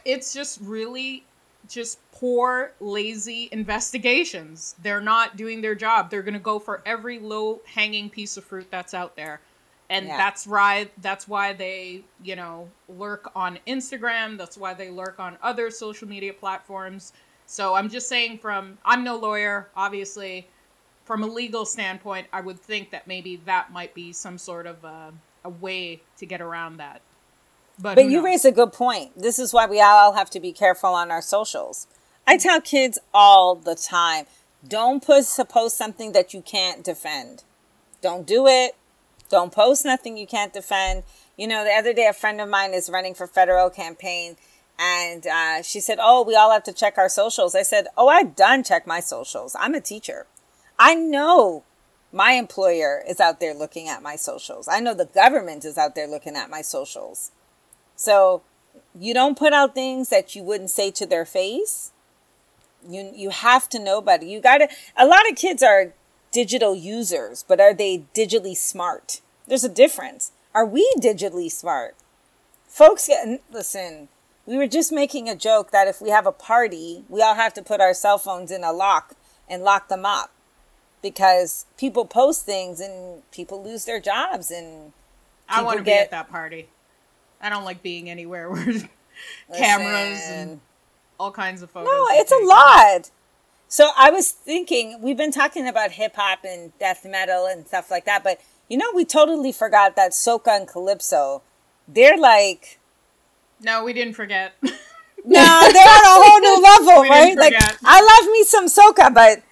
it's just really just poor lazy investigations. They're not doing their job. They're going to go for every low hanging piece of fruit that's out there. And Yeah. that's why that's why they you know lurk on instagram. That's why they lurk on other social media platforms. So i'm just saying from i'm no lawyer obviously. From a legal standpoint i would think that maybe that might be some sort of a, a way to get around that but, But you knows? raise a good point. This is why we all have to be careful on our socials. I tell kids all the time, don't put post something that you can't defend. Don't do it. Don't post nothing you can't defend. You know, the other day a friend of mine is running for federal campaign and uh, she said, "Oh, we all have to check our socials." I said, "Oh, I've done check my socials. I'm a teacher. I know my employer is out there looking at my socials. I know the government is out there looking at my socials." So you don't put out things that you wouldn't say to their face. You you have to know better. You got to a lot of kids are digital users, but are they digitally smart? There's a difference. Are we digitally smart? Folks get listen, we were just making a joke that if we have a party, we all have to put our cell phones in a lock and lock them up because people post things and people lose their jobs and I want to people be get- at that party. I don't like being anywhere where cameras and all kinds of photos. No, it's a lot. So I was thinking, we've been talking about hip hop and death metal and stuff like that, but you know, we totally forgot that soca and calypso. They're like, No, we didn't forget. no, they're on a whole new level, right? Like. I love me some soca, but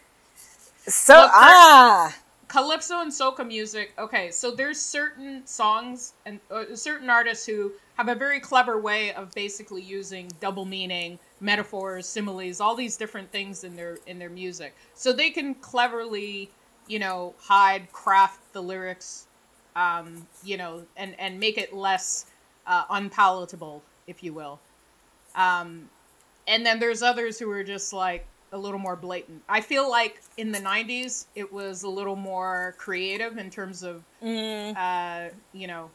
so Look, ah, calypso and soca music okay so there's certain songs and uh, certain artists who have a very clever way of basically using double meaning metaphors similes all these different things in their in their music. So they can cleverly you know hide craft the lyrics um you know and and make it less uh, unpalatable if you will. Um and then there's others who are just like a little more blatant. I feel like in the 90s it was a little more creative in terms of uh, you know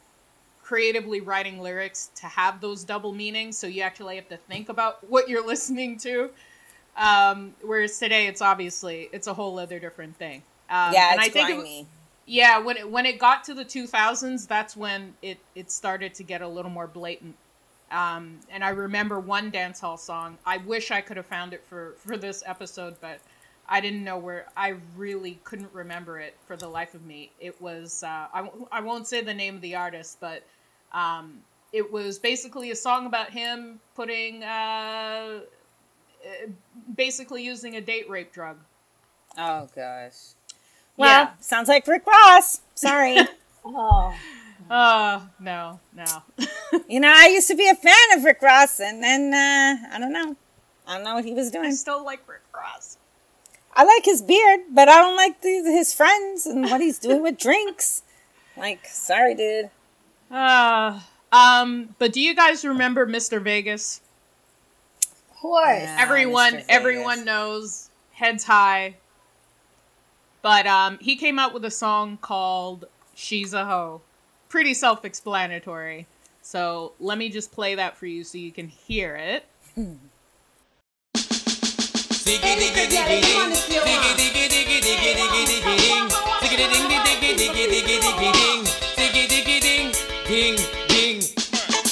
creatively writing lyrics to have those double meanings. So you actually have to think about what you're listening to. Um, whereas today it's obviously it's a whole other different thing. Um, yeah, and it's I think it- yeah when it when it got to the 2000s that's when it it started to get a little more blatant um, and I remember one dance hall song. I wish I could have found it for for this episode, but I didn't know where. I really couldn't remember it for the life of me. It was uh, I w- I won't say the name of the artist, but um, it was basically a song about him putting uh, uh, basically using a date rape drug. Oh gosh. Well, Yeah. sounds like Rick Ross. Sorry. Oh, Uh no, no. you know, I used to be a fan of Rick Ross, and then uh, I don't know. I don't know what he was doing. I still like Rick Ross. I like his beard, but I don't like the, his friends and what he's doing with drinks. Like, sorry, dude. Uh, um, but do you guys remember Mr. Vegas? of course. Yeah. everyone Vegas. everyone knows heads high but um he came out with a song called she's a hoe pretty self-explanatory so let me just play that for you so you can hear it.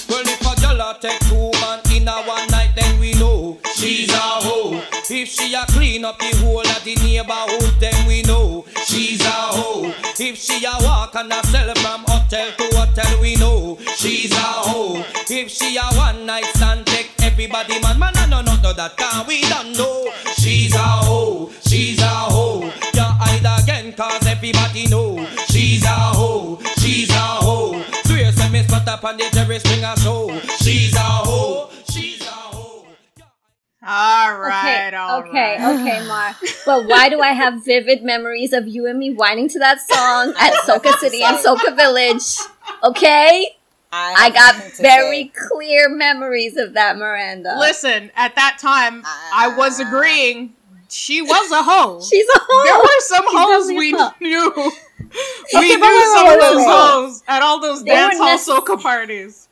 Well, if a girl take two man in a one night, then we know she's a hoe. If she a clean up the whole of the neighborhood, then we know she's a hoe. If she a walk and from hotel to hotel, we know she's a hoe. If she a one night stand, take everybody man, man, I know not know that can we don't know. She's a hoe, she's a hoe. You hide again, cause everybody know she's a hoe, she's a hoe. Swear send me spot up on the bring a show. She's a hoe. All right okay, all okay, right. okay, Mar. But why do I have vivid memories of you and me wining to that song at Soca City and Soca Village? Okay, I have got very say. clear memories of that, Miranda. listen at that time i was Ah. agreeing she was a hoe she's a hoe. there were some hoes we hoe. knew we Okay, knew some of those hoes at all those They dance hall soca parties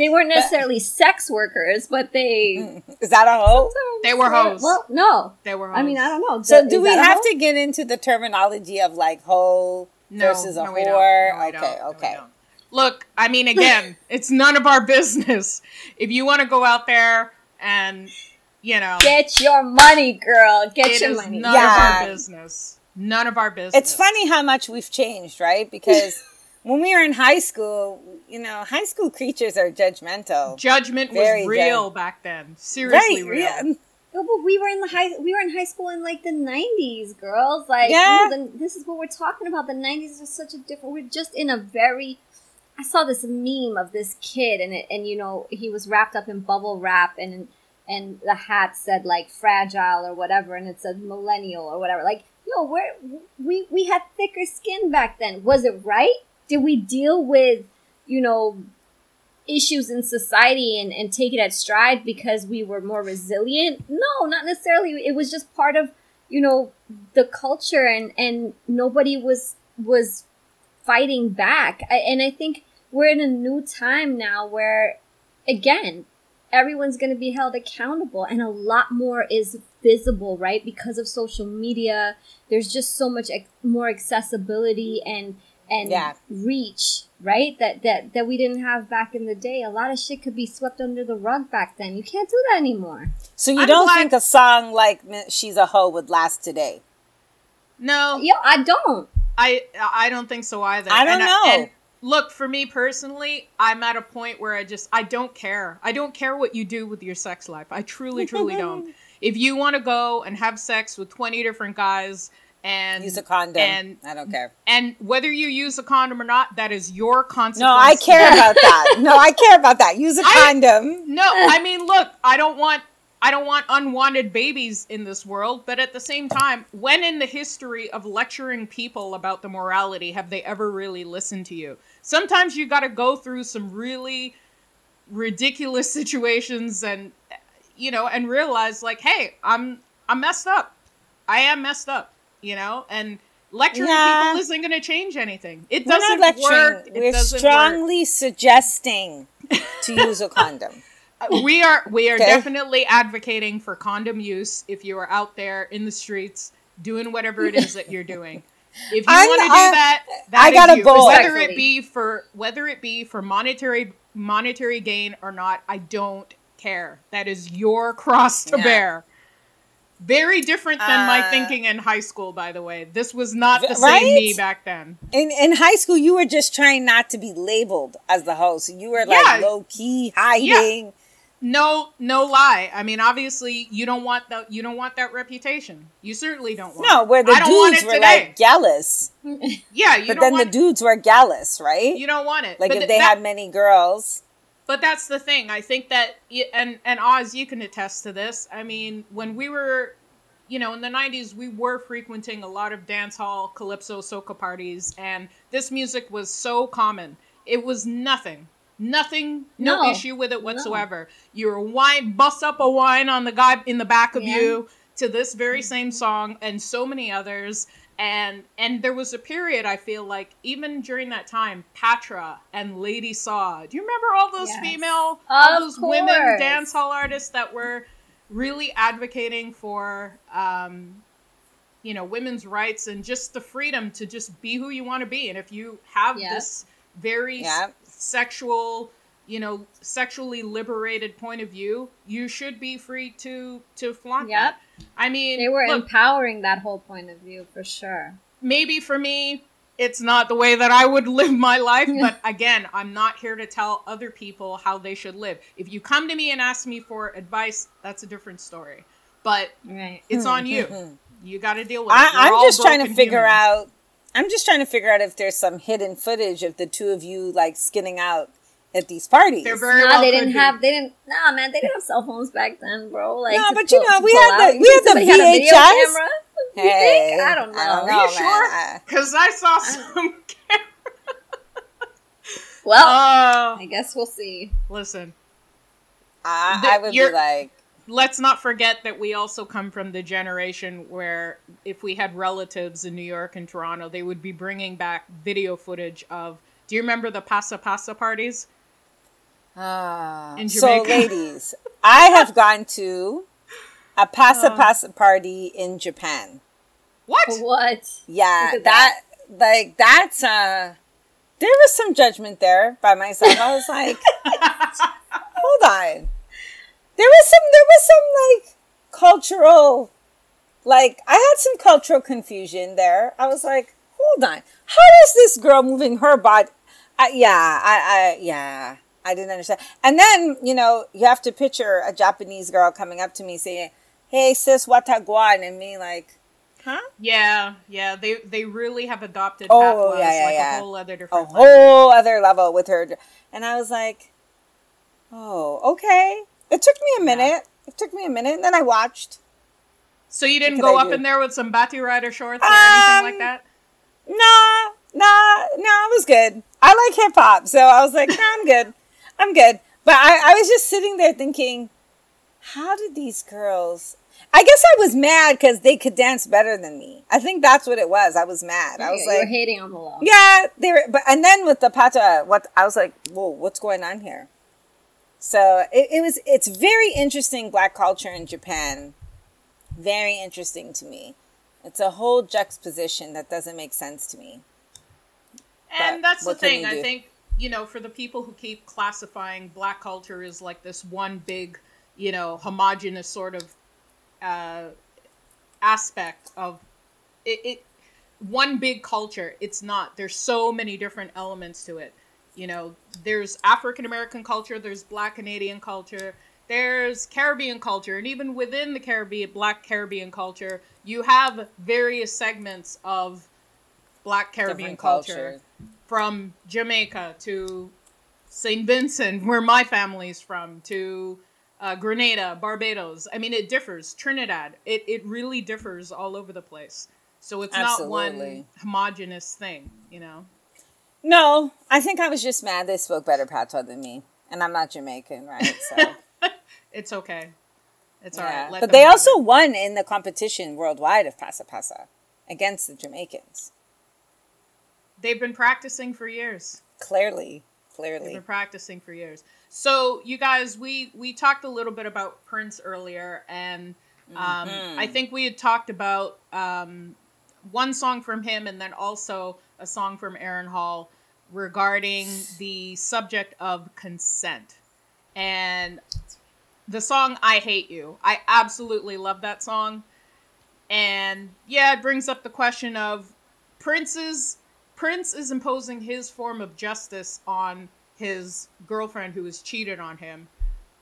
They weren't necessarily sex workers, but they Is that a hoe? They were hoes. Well, no. they were hoes. I mean, I don't know. So Is do we have to get into the terminology of like hoe No, versus a no, we don't. whore? No, okay, don't. No, we okay. don't. Look, I mean, again, it's none of our business. If you want to go out there and, you know, Get your money, girl. Get it your is money. none Yeah. of our business. None of our business. It's funny how much we've changed, right? Because when we were in high school, you know, high school creatures are judgmental. Judgment was real judge- back then. Seriously right? real. Yeah. No, but we were in the high. We were in high school in like the '90s, girls. Like, Yeah. you know, the, this is what we're talking about. The '90s are such a different. We're just in a very. I saw this meme of this kid, and it, and you know, he was wrapped up in bubble wrap, and and the hat said like fragile or whatever, and it said millennial or whatever. Like, yo, we're we we had thicker skin back then. Was it right? Did we deal with, you know, issues in society and, and take it at stride because we were more resilient? No not necessarily. It was just part of you know the culture and and nobody was was fighting back. I, and i think we're in a new time now where again everyone's going to be held accountable and a lot more is visible right? Because of social media there's just so much more accessibility and and Yeah. reach right that that that we didn't have back in the day a lot of shit could be swept under the rug back then you can't do that anymore So you I'm don't glad- think a song like "She's a Hoe" would last today? No, yeah i don't I I don't think so either. I don't And know. and look, for me personally, I'm at a point where I just I don't care. I don't care what you do with your sex life. I truly, truly don't. If you want to go and have sex with 20 different guys and Use a condom. and I don't care. and whether you use a condom or not, that is your consequence. No, I care about that. No, I care about that. Use a I- condom. No, I mean, look, I don't want I don't want unwanted babies in this world, but at the same time, when in the history of lecturing people about the morality have they ever really listened to you? Sometimes you got to go through some really ridiculous situations and you know, and realize like, "Hey, I'm I'm messed up. I am messed up." You know, and lecturing Yeah. people isn't going to change anything. It We're doesn't work. It We're doesn't work. strongly suggesting to use a condom. Uh, we are we are Okay. definitely advocating for condom use if you are out there in the streets doing whatever it is that you're doing. If you want to do I- that, I that is got a boy. Whether it be for whether it be for monetary monetary gain or not, I don't care. That is your cross to Yeah. bear. Very different than my Uh, thinking in high school, by the way. This was not the V- same me back then. In in high school, you were just trying not to be labeled as the host. You were like Yeah. low key hiding. No, no lie. I mean, obviously, you don't want that. You don't want that reputation. You certainly don't want. No, where the I don't dudes were today. like jealous, Yeah, you but don't then want. the dudes were jealous, right? you don't want it. like But if th- they that- had many girls. But that's the thing. I think that, and and Oz, you can attest to this. I mean, when we were, you know, in the '90s, we were frequenting a lot of dance hall, calypso, soca parties, and this music was so common. It was nothing, nothing, no, No. issue with it whatsoever. You're a wine, bust up a wine on the guy in the back of Yeah. you to this very same song and so many others and and there was a period I feel like even during that time Patra and Lady Saw. Do you remember all those Yes. female all Of those women course. dance hall artists that were really advocating for um you know women's rights and just the freedom to just be who you want to be and if you have Yep. this very s- sexual you know sexually liberated point of view you should be free to to flaunt Yep. that i mean They were look, empowering that whole point of view for sure. maybe for me it's not the way that i would live my life but again i'm not here to tell other people how they should live if you come to me and ask me for advice that's a different story but Right. it's on you you got to deal with it I, We're I'm just trying to figure humans. out. I'm just trying to figure out if there's some hidden footage of the two of you like skinning out at these parties. they're very No, well they didn't be. have. They didn't. Nah, man, they didn't have cell phones back then, bro. Like, No, to but you know, we pull had the- out. we had the somebody had a video VHS? camera? You Hey. I don't know. I don't Are you know, sure? Because I saw some. Well, Oh, I guess we'll see. listen. I, The- I would be like, Let's not forget that we also come from the generation where, if we had relatives in New York and Toronto, they would be bringing back video footage of. Do you remember the Passa Passa parties? Ah. In so ladies, I have gone to a Uh. Passa Passa party in Japan. What? What? Yeah, Look at that, like that's uh there was some judgment there by myself. I was like, hold on. There was some there was some like cultural like I had some cultural confusion there. I was like, hold on. How is this girl moving her body? I, yeah, I, I yeah. I didn't understand. And then, you know, you have to picture a Japanese girl coming up to me saying, Hey sis, wataguan and me like, huh? Yeah, yeah. They they really have adopted Oh, yeah, yeah, like yeah. a whole other a different. language. whole other level with her. And I was like, oh, okay. It took me a minute. It took me a minute. And then I watched. So you didn't go I up do? in there with some Bati Rider shorts or anything Um, like that? Nah, nah, nah, it was good. I like hip hop. So I was like, nah, I'm good. I'm good. But I, I was just sitting there thinking, how did these girls. I guess I was mad because they could dance better than me. I think that's what it was. I was mad. I was you, you were like, hating on the law. yeah, they were. But and then with the pata, what I was like, whoa, what's going on here? So it, it was it's very interesting black culture in Japan. Very interesting to me. It's a whole juxtaposition that doesn't make sense to me. And But that's the thing. I think, you know, for the people who keep classifying black culture as like this one big, you know, homogenous sort of uh, aspect of it, it, one big culture. It's not. There's so many different elements to it. You know, there's African American culture, there's Black Canadian culture, there's Caribbean culture, and even within the Caribbean, Black Caribbean culture, you have various segments of Black Caribbean Different culture culture. From Jamaica to St. Vincent, where my family's from, to uh, Grenada, Barbados. I mean, it differs. Trinidad. It, it really differs all over the place. So it's not one homogenous thing, you know? No, I think I was just mad they spoke better patois than me, and I'm not Jamaican, right? So It's okay. It's all yeah, right. Let but they also it. won in the competition worldwide of Passa Passa against the Jamaicans. They've been practicing for years. Clearly, clearly. They've been practicing for years. So, you guys, we we talked a little bit about Prince earlier, and um, Mm-hmm. I think we had talked about um, one song from him, and then also a song from Aaron Hall regarding the subject of consent. And the song "I Hate You," I absolutely love that song. And yeah, it brings up the question of Prince's Prince is imposing his form of justice on his girlfriend who has cheated on him,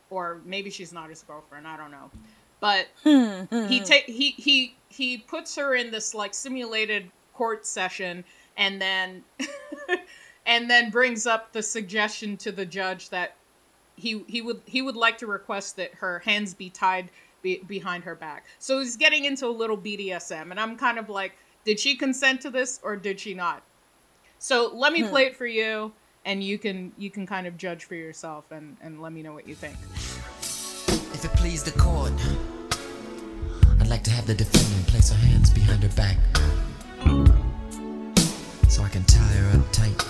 or maybe she's not his girlfriend. I don't know, but he hmm, hmm. ta- he he he puts her in this like simulated court session, and then and then brings up the suggestion to the judge that he he would he would like to request that her hands be tied be, behind her back. So he's getting into a little BDSM, and I'm kind of like, did she consent to this or did she not? So let me hmm. play it for you, and you can you can kind of judge for yourself and and let me know what you think. If it please the court, I'd like to have the defendant place her hands behind her back so I can tie her up tight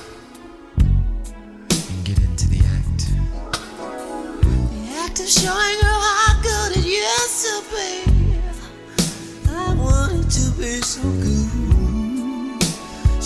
and get into the act. The act of showing her how good it used to be. I want it to be so good.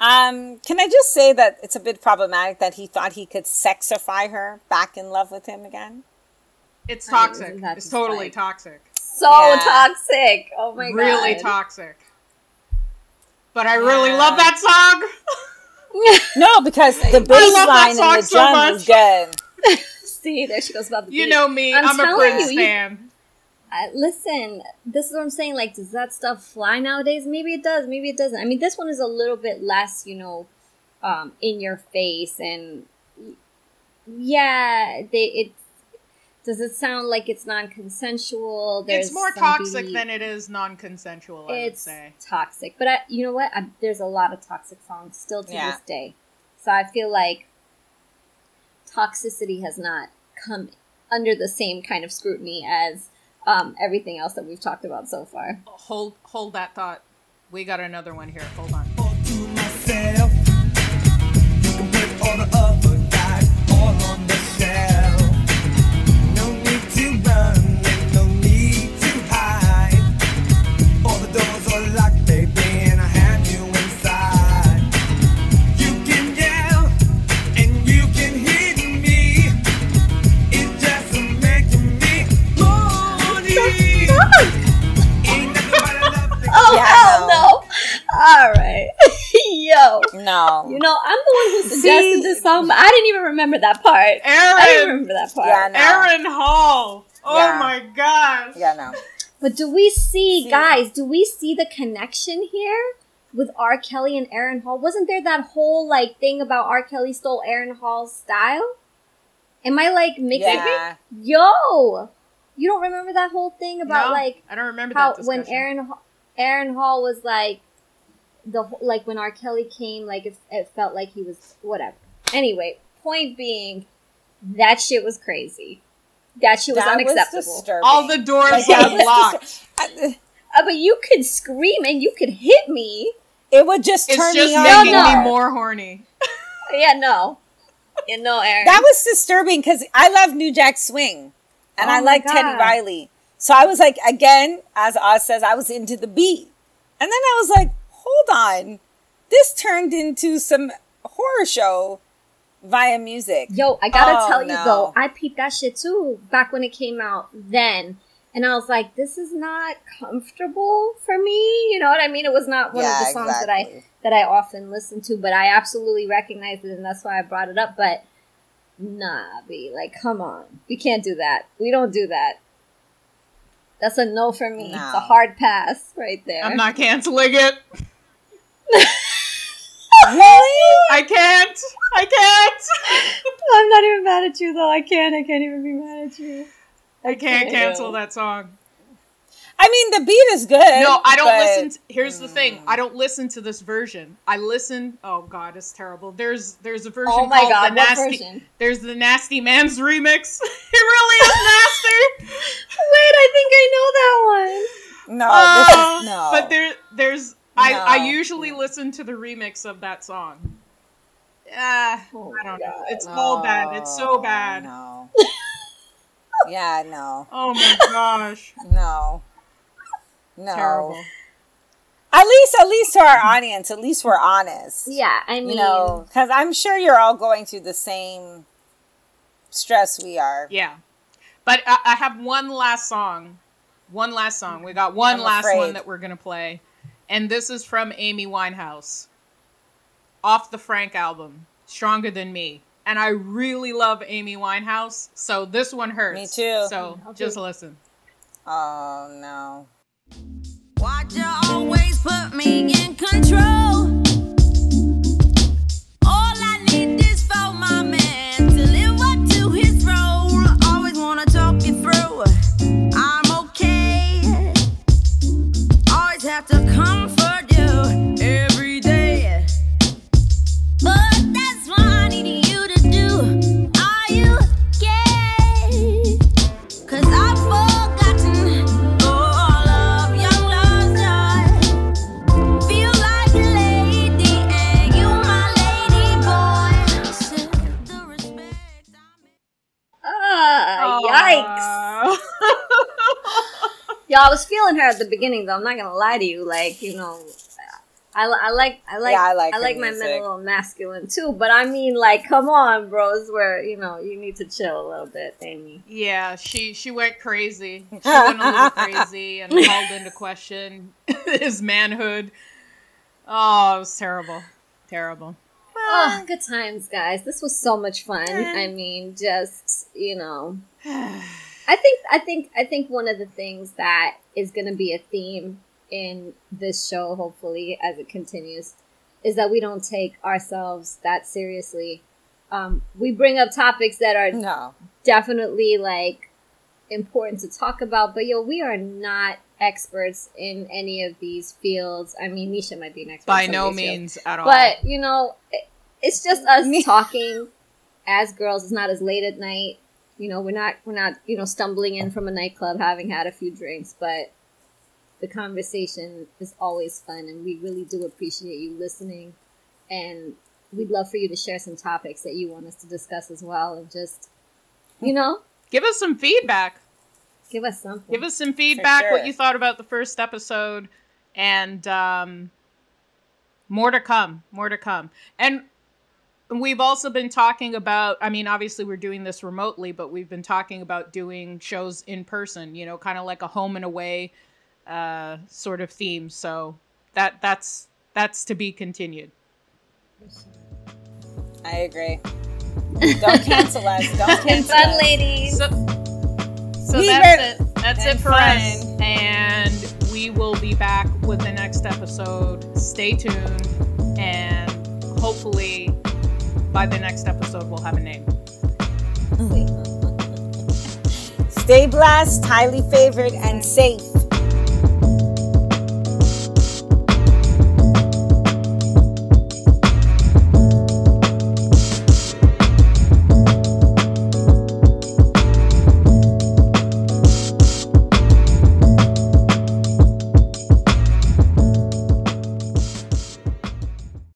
Um, can I just say that it's a bit problematic that he thought he could sexify her back in love with him again? It's I mean, toxic. It's totally like- toxic. So Yeah. toxic. Oh my god. really toxic. But I really Yeah. love that song. No, because the bass line song and the so drum much. is good. See, there she goes about the You beat. know me. I'm I'm, a telling Prince you, you- fan. I, listen, this is what I'm saying. Like, does that stuff fly nowadays? Maybe it does. Maybe it doesn't. I mean, this one is a little bit less, you know, um, in your face, and yeah, they. It does it sound like it's non-consensual? There's it's more toxic than it is non-consensual. I would it's say. toxic. But I, you know what? I, there's a lot of toxic songs still to Yeah. this day. So I feel like toxicity has not come under the same kind of scrutiny as um, everything else that we've talked about so far. Hold, hold that thought. We got another one here. Hold on. Suggested See? this song, but I didn't even remember that part. I didn't Aaron, remember that part. Yeah, no. Aaron Hall. Oh Yeah. my gosh. Yeah, no. But do we see, See. guys, do we see the connection here with R. Kelly and Aaron Hall? Wasn't there that whole like thing about R. Kelly stole Aaron Hall's style? Am I like mixing? Yeah. Yo, you don't remember that whole thing about No, like I don't remember how that when discussion. Aaron Aaron Hall was like the wh- like when R. Kelly came, like it, it felt like he was whatever. Anyway, point being, that shit was crazy. That shit was That unacceptable. disturbing. All the doors Like, were that was locked. Uh, but you could scream and you could hit me. It would just turn just me on. making No, no. me more horny. Yeah, no, yeah, no, Aaron. That was disturbing because I love New Jack Swing, and Oh I my like Teddy Riley. So I was like, again, as Oz says, I was into the beat, and then I was like, hold on, this turned into some horror show via music. Yo, I gotta Oh, tell you no. though, I peeped that shit too back when it came out then. And I was like, this is not comfortable for me. You know what I mean? It was not one of the songs that I that I often listen to, but I absolutely recognized it and that's why I brought it up. But nah, B, like come on. We can't do that. We don't do that. That's a no for me. It's a hard pass right there. I'm not canceling it. Really? I can't. I can't. I'm not even mad at you though. I can't. I can't even be mad at you. I can't can't. cancel that song. I mean, the beat is good. No, I don't but- listen. To, here's the thing: mm. I don't listen to this version. I listen. Oh God, it's terrible. There's there's a version Oh my called God, the nasty. version? There's the Nasty Man's remix. it really is nasty. Wait, I think I know that one. No, this is, um, no. But there, there's. I I No. usually listen to the remix of that song. Ah, Oh I don't my know. God. It's all bad. It's so bad. No. yeah, no, Oh my gosh, no, no. terrible. At least, at least to our audience, at least we're honest. Yeah, I mean, you know, because I'm sure you're all going through the same stress we are. Yeah. But I, I have one last song. One last song. We got one I'm last afraid. one that we're going to play. And this is from Amy Winehouse off the Frank album, Stronger Than Me. And I really love Amy Winehouse. So this one hurts. Me too. So I'll just listen. Oh no. Why'd you always put me in control? All I need is for my man to live up to his role. Always wanna talk you through. I'm okay. Always have to comfort Yo, I was feeling her at the beginning, though. I'm not gonna lie to you. Like, you know, I, I like, I like, Yeah, I like I like my men a little masculine too. But I mean, like, come on, bros. Where you know you need to chill a little bit, Amy. Yeah, she she went crazy. She went a little crazy and called into question his manhood. Oh, it was terrible. Terrible. Oh, ah. good times, guys. This was so much fun. I mean, just you know, I think, I think, I think one of the things that is going to be a theme in this show, hopefully, as it continues, is that we don't take ourselves that seriously. Um, we bring up topics that are No. definitely like important to talk about, but yo, we are not experts in any of these fields. I mean, Nisha might be an expert By no these fields. means at all. But you know, it- it's just us talking as girls. It's not as late at night. You know, we're not we're not you know stumbling in from a nightclub having had a few drinks, but the conversation is always fun, and we really do appreciate you listening. And we'd love for you to share some topics that you want us to discuss as well, and just you know, give us some feedback. give us something. Give us some feedback. sure. What you thought about the first episode, and um, more to come. More to come. And we've also been talking about. I mean, obviously we're doing this remotely, but we've been talking about doing shows in person. You know, kind of like a home and away uh, sort of theme. So that that's that's to be continued. I agree. Don't cancel us. Don't cancel fun, us. ladies. So, so that's it. That's it for fun. us. And we will be back with the next episode. Stay tuned. And hopefully, by the next episode, we'll have a name. Stay blessed, highly favored, and safe.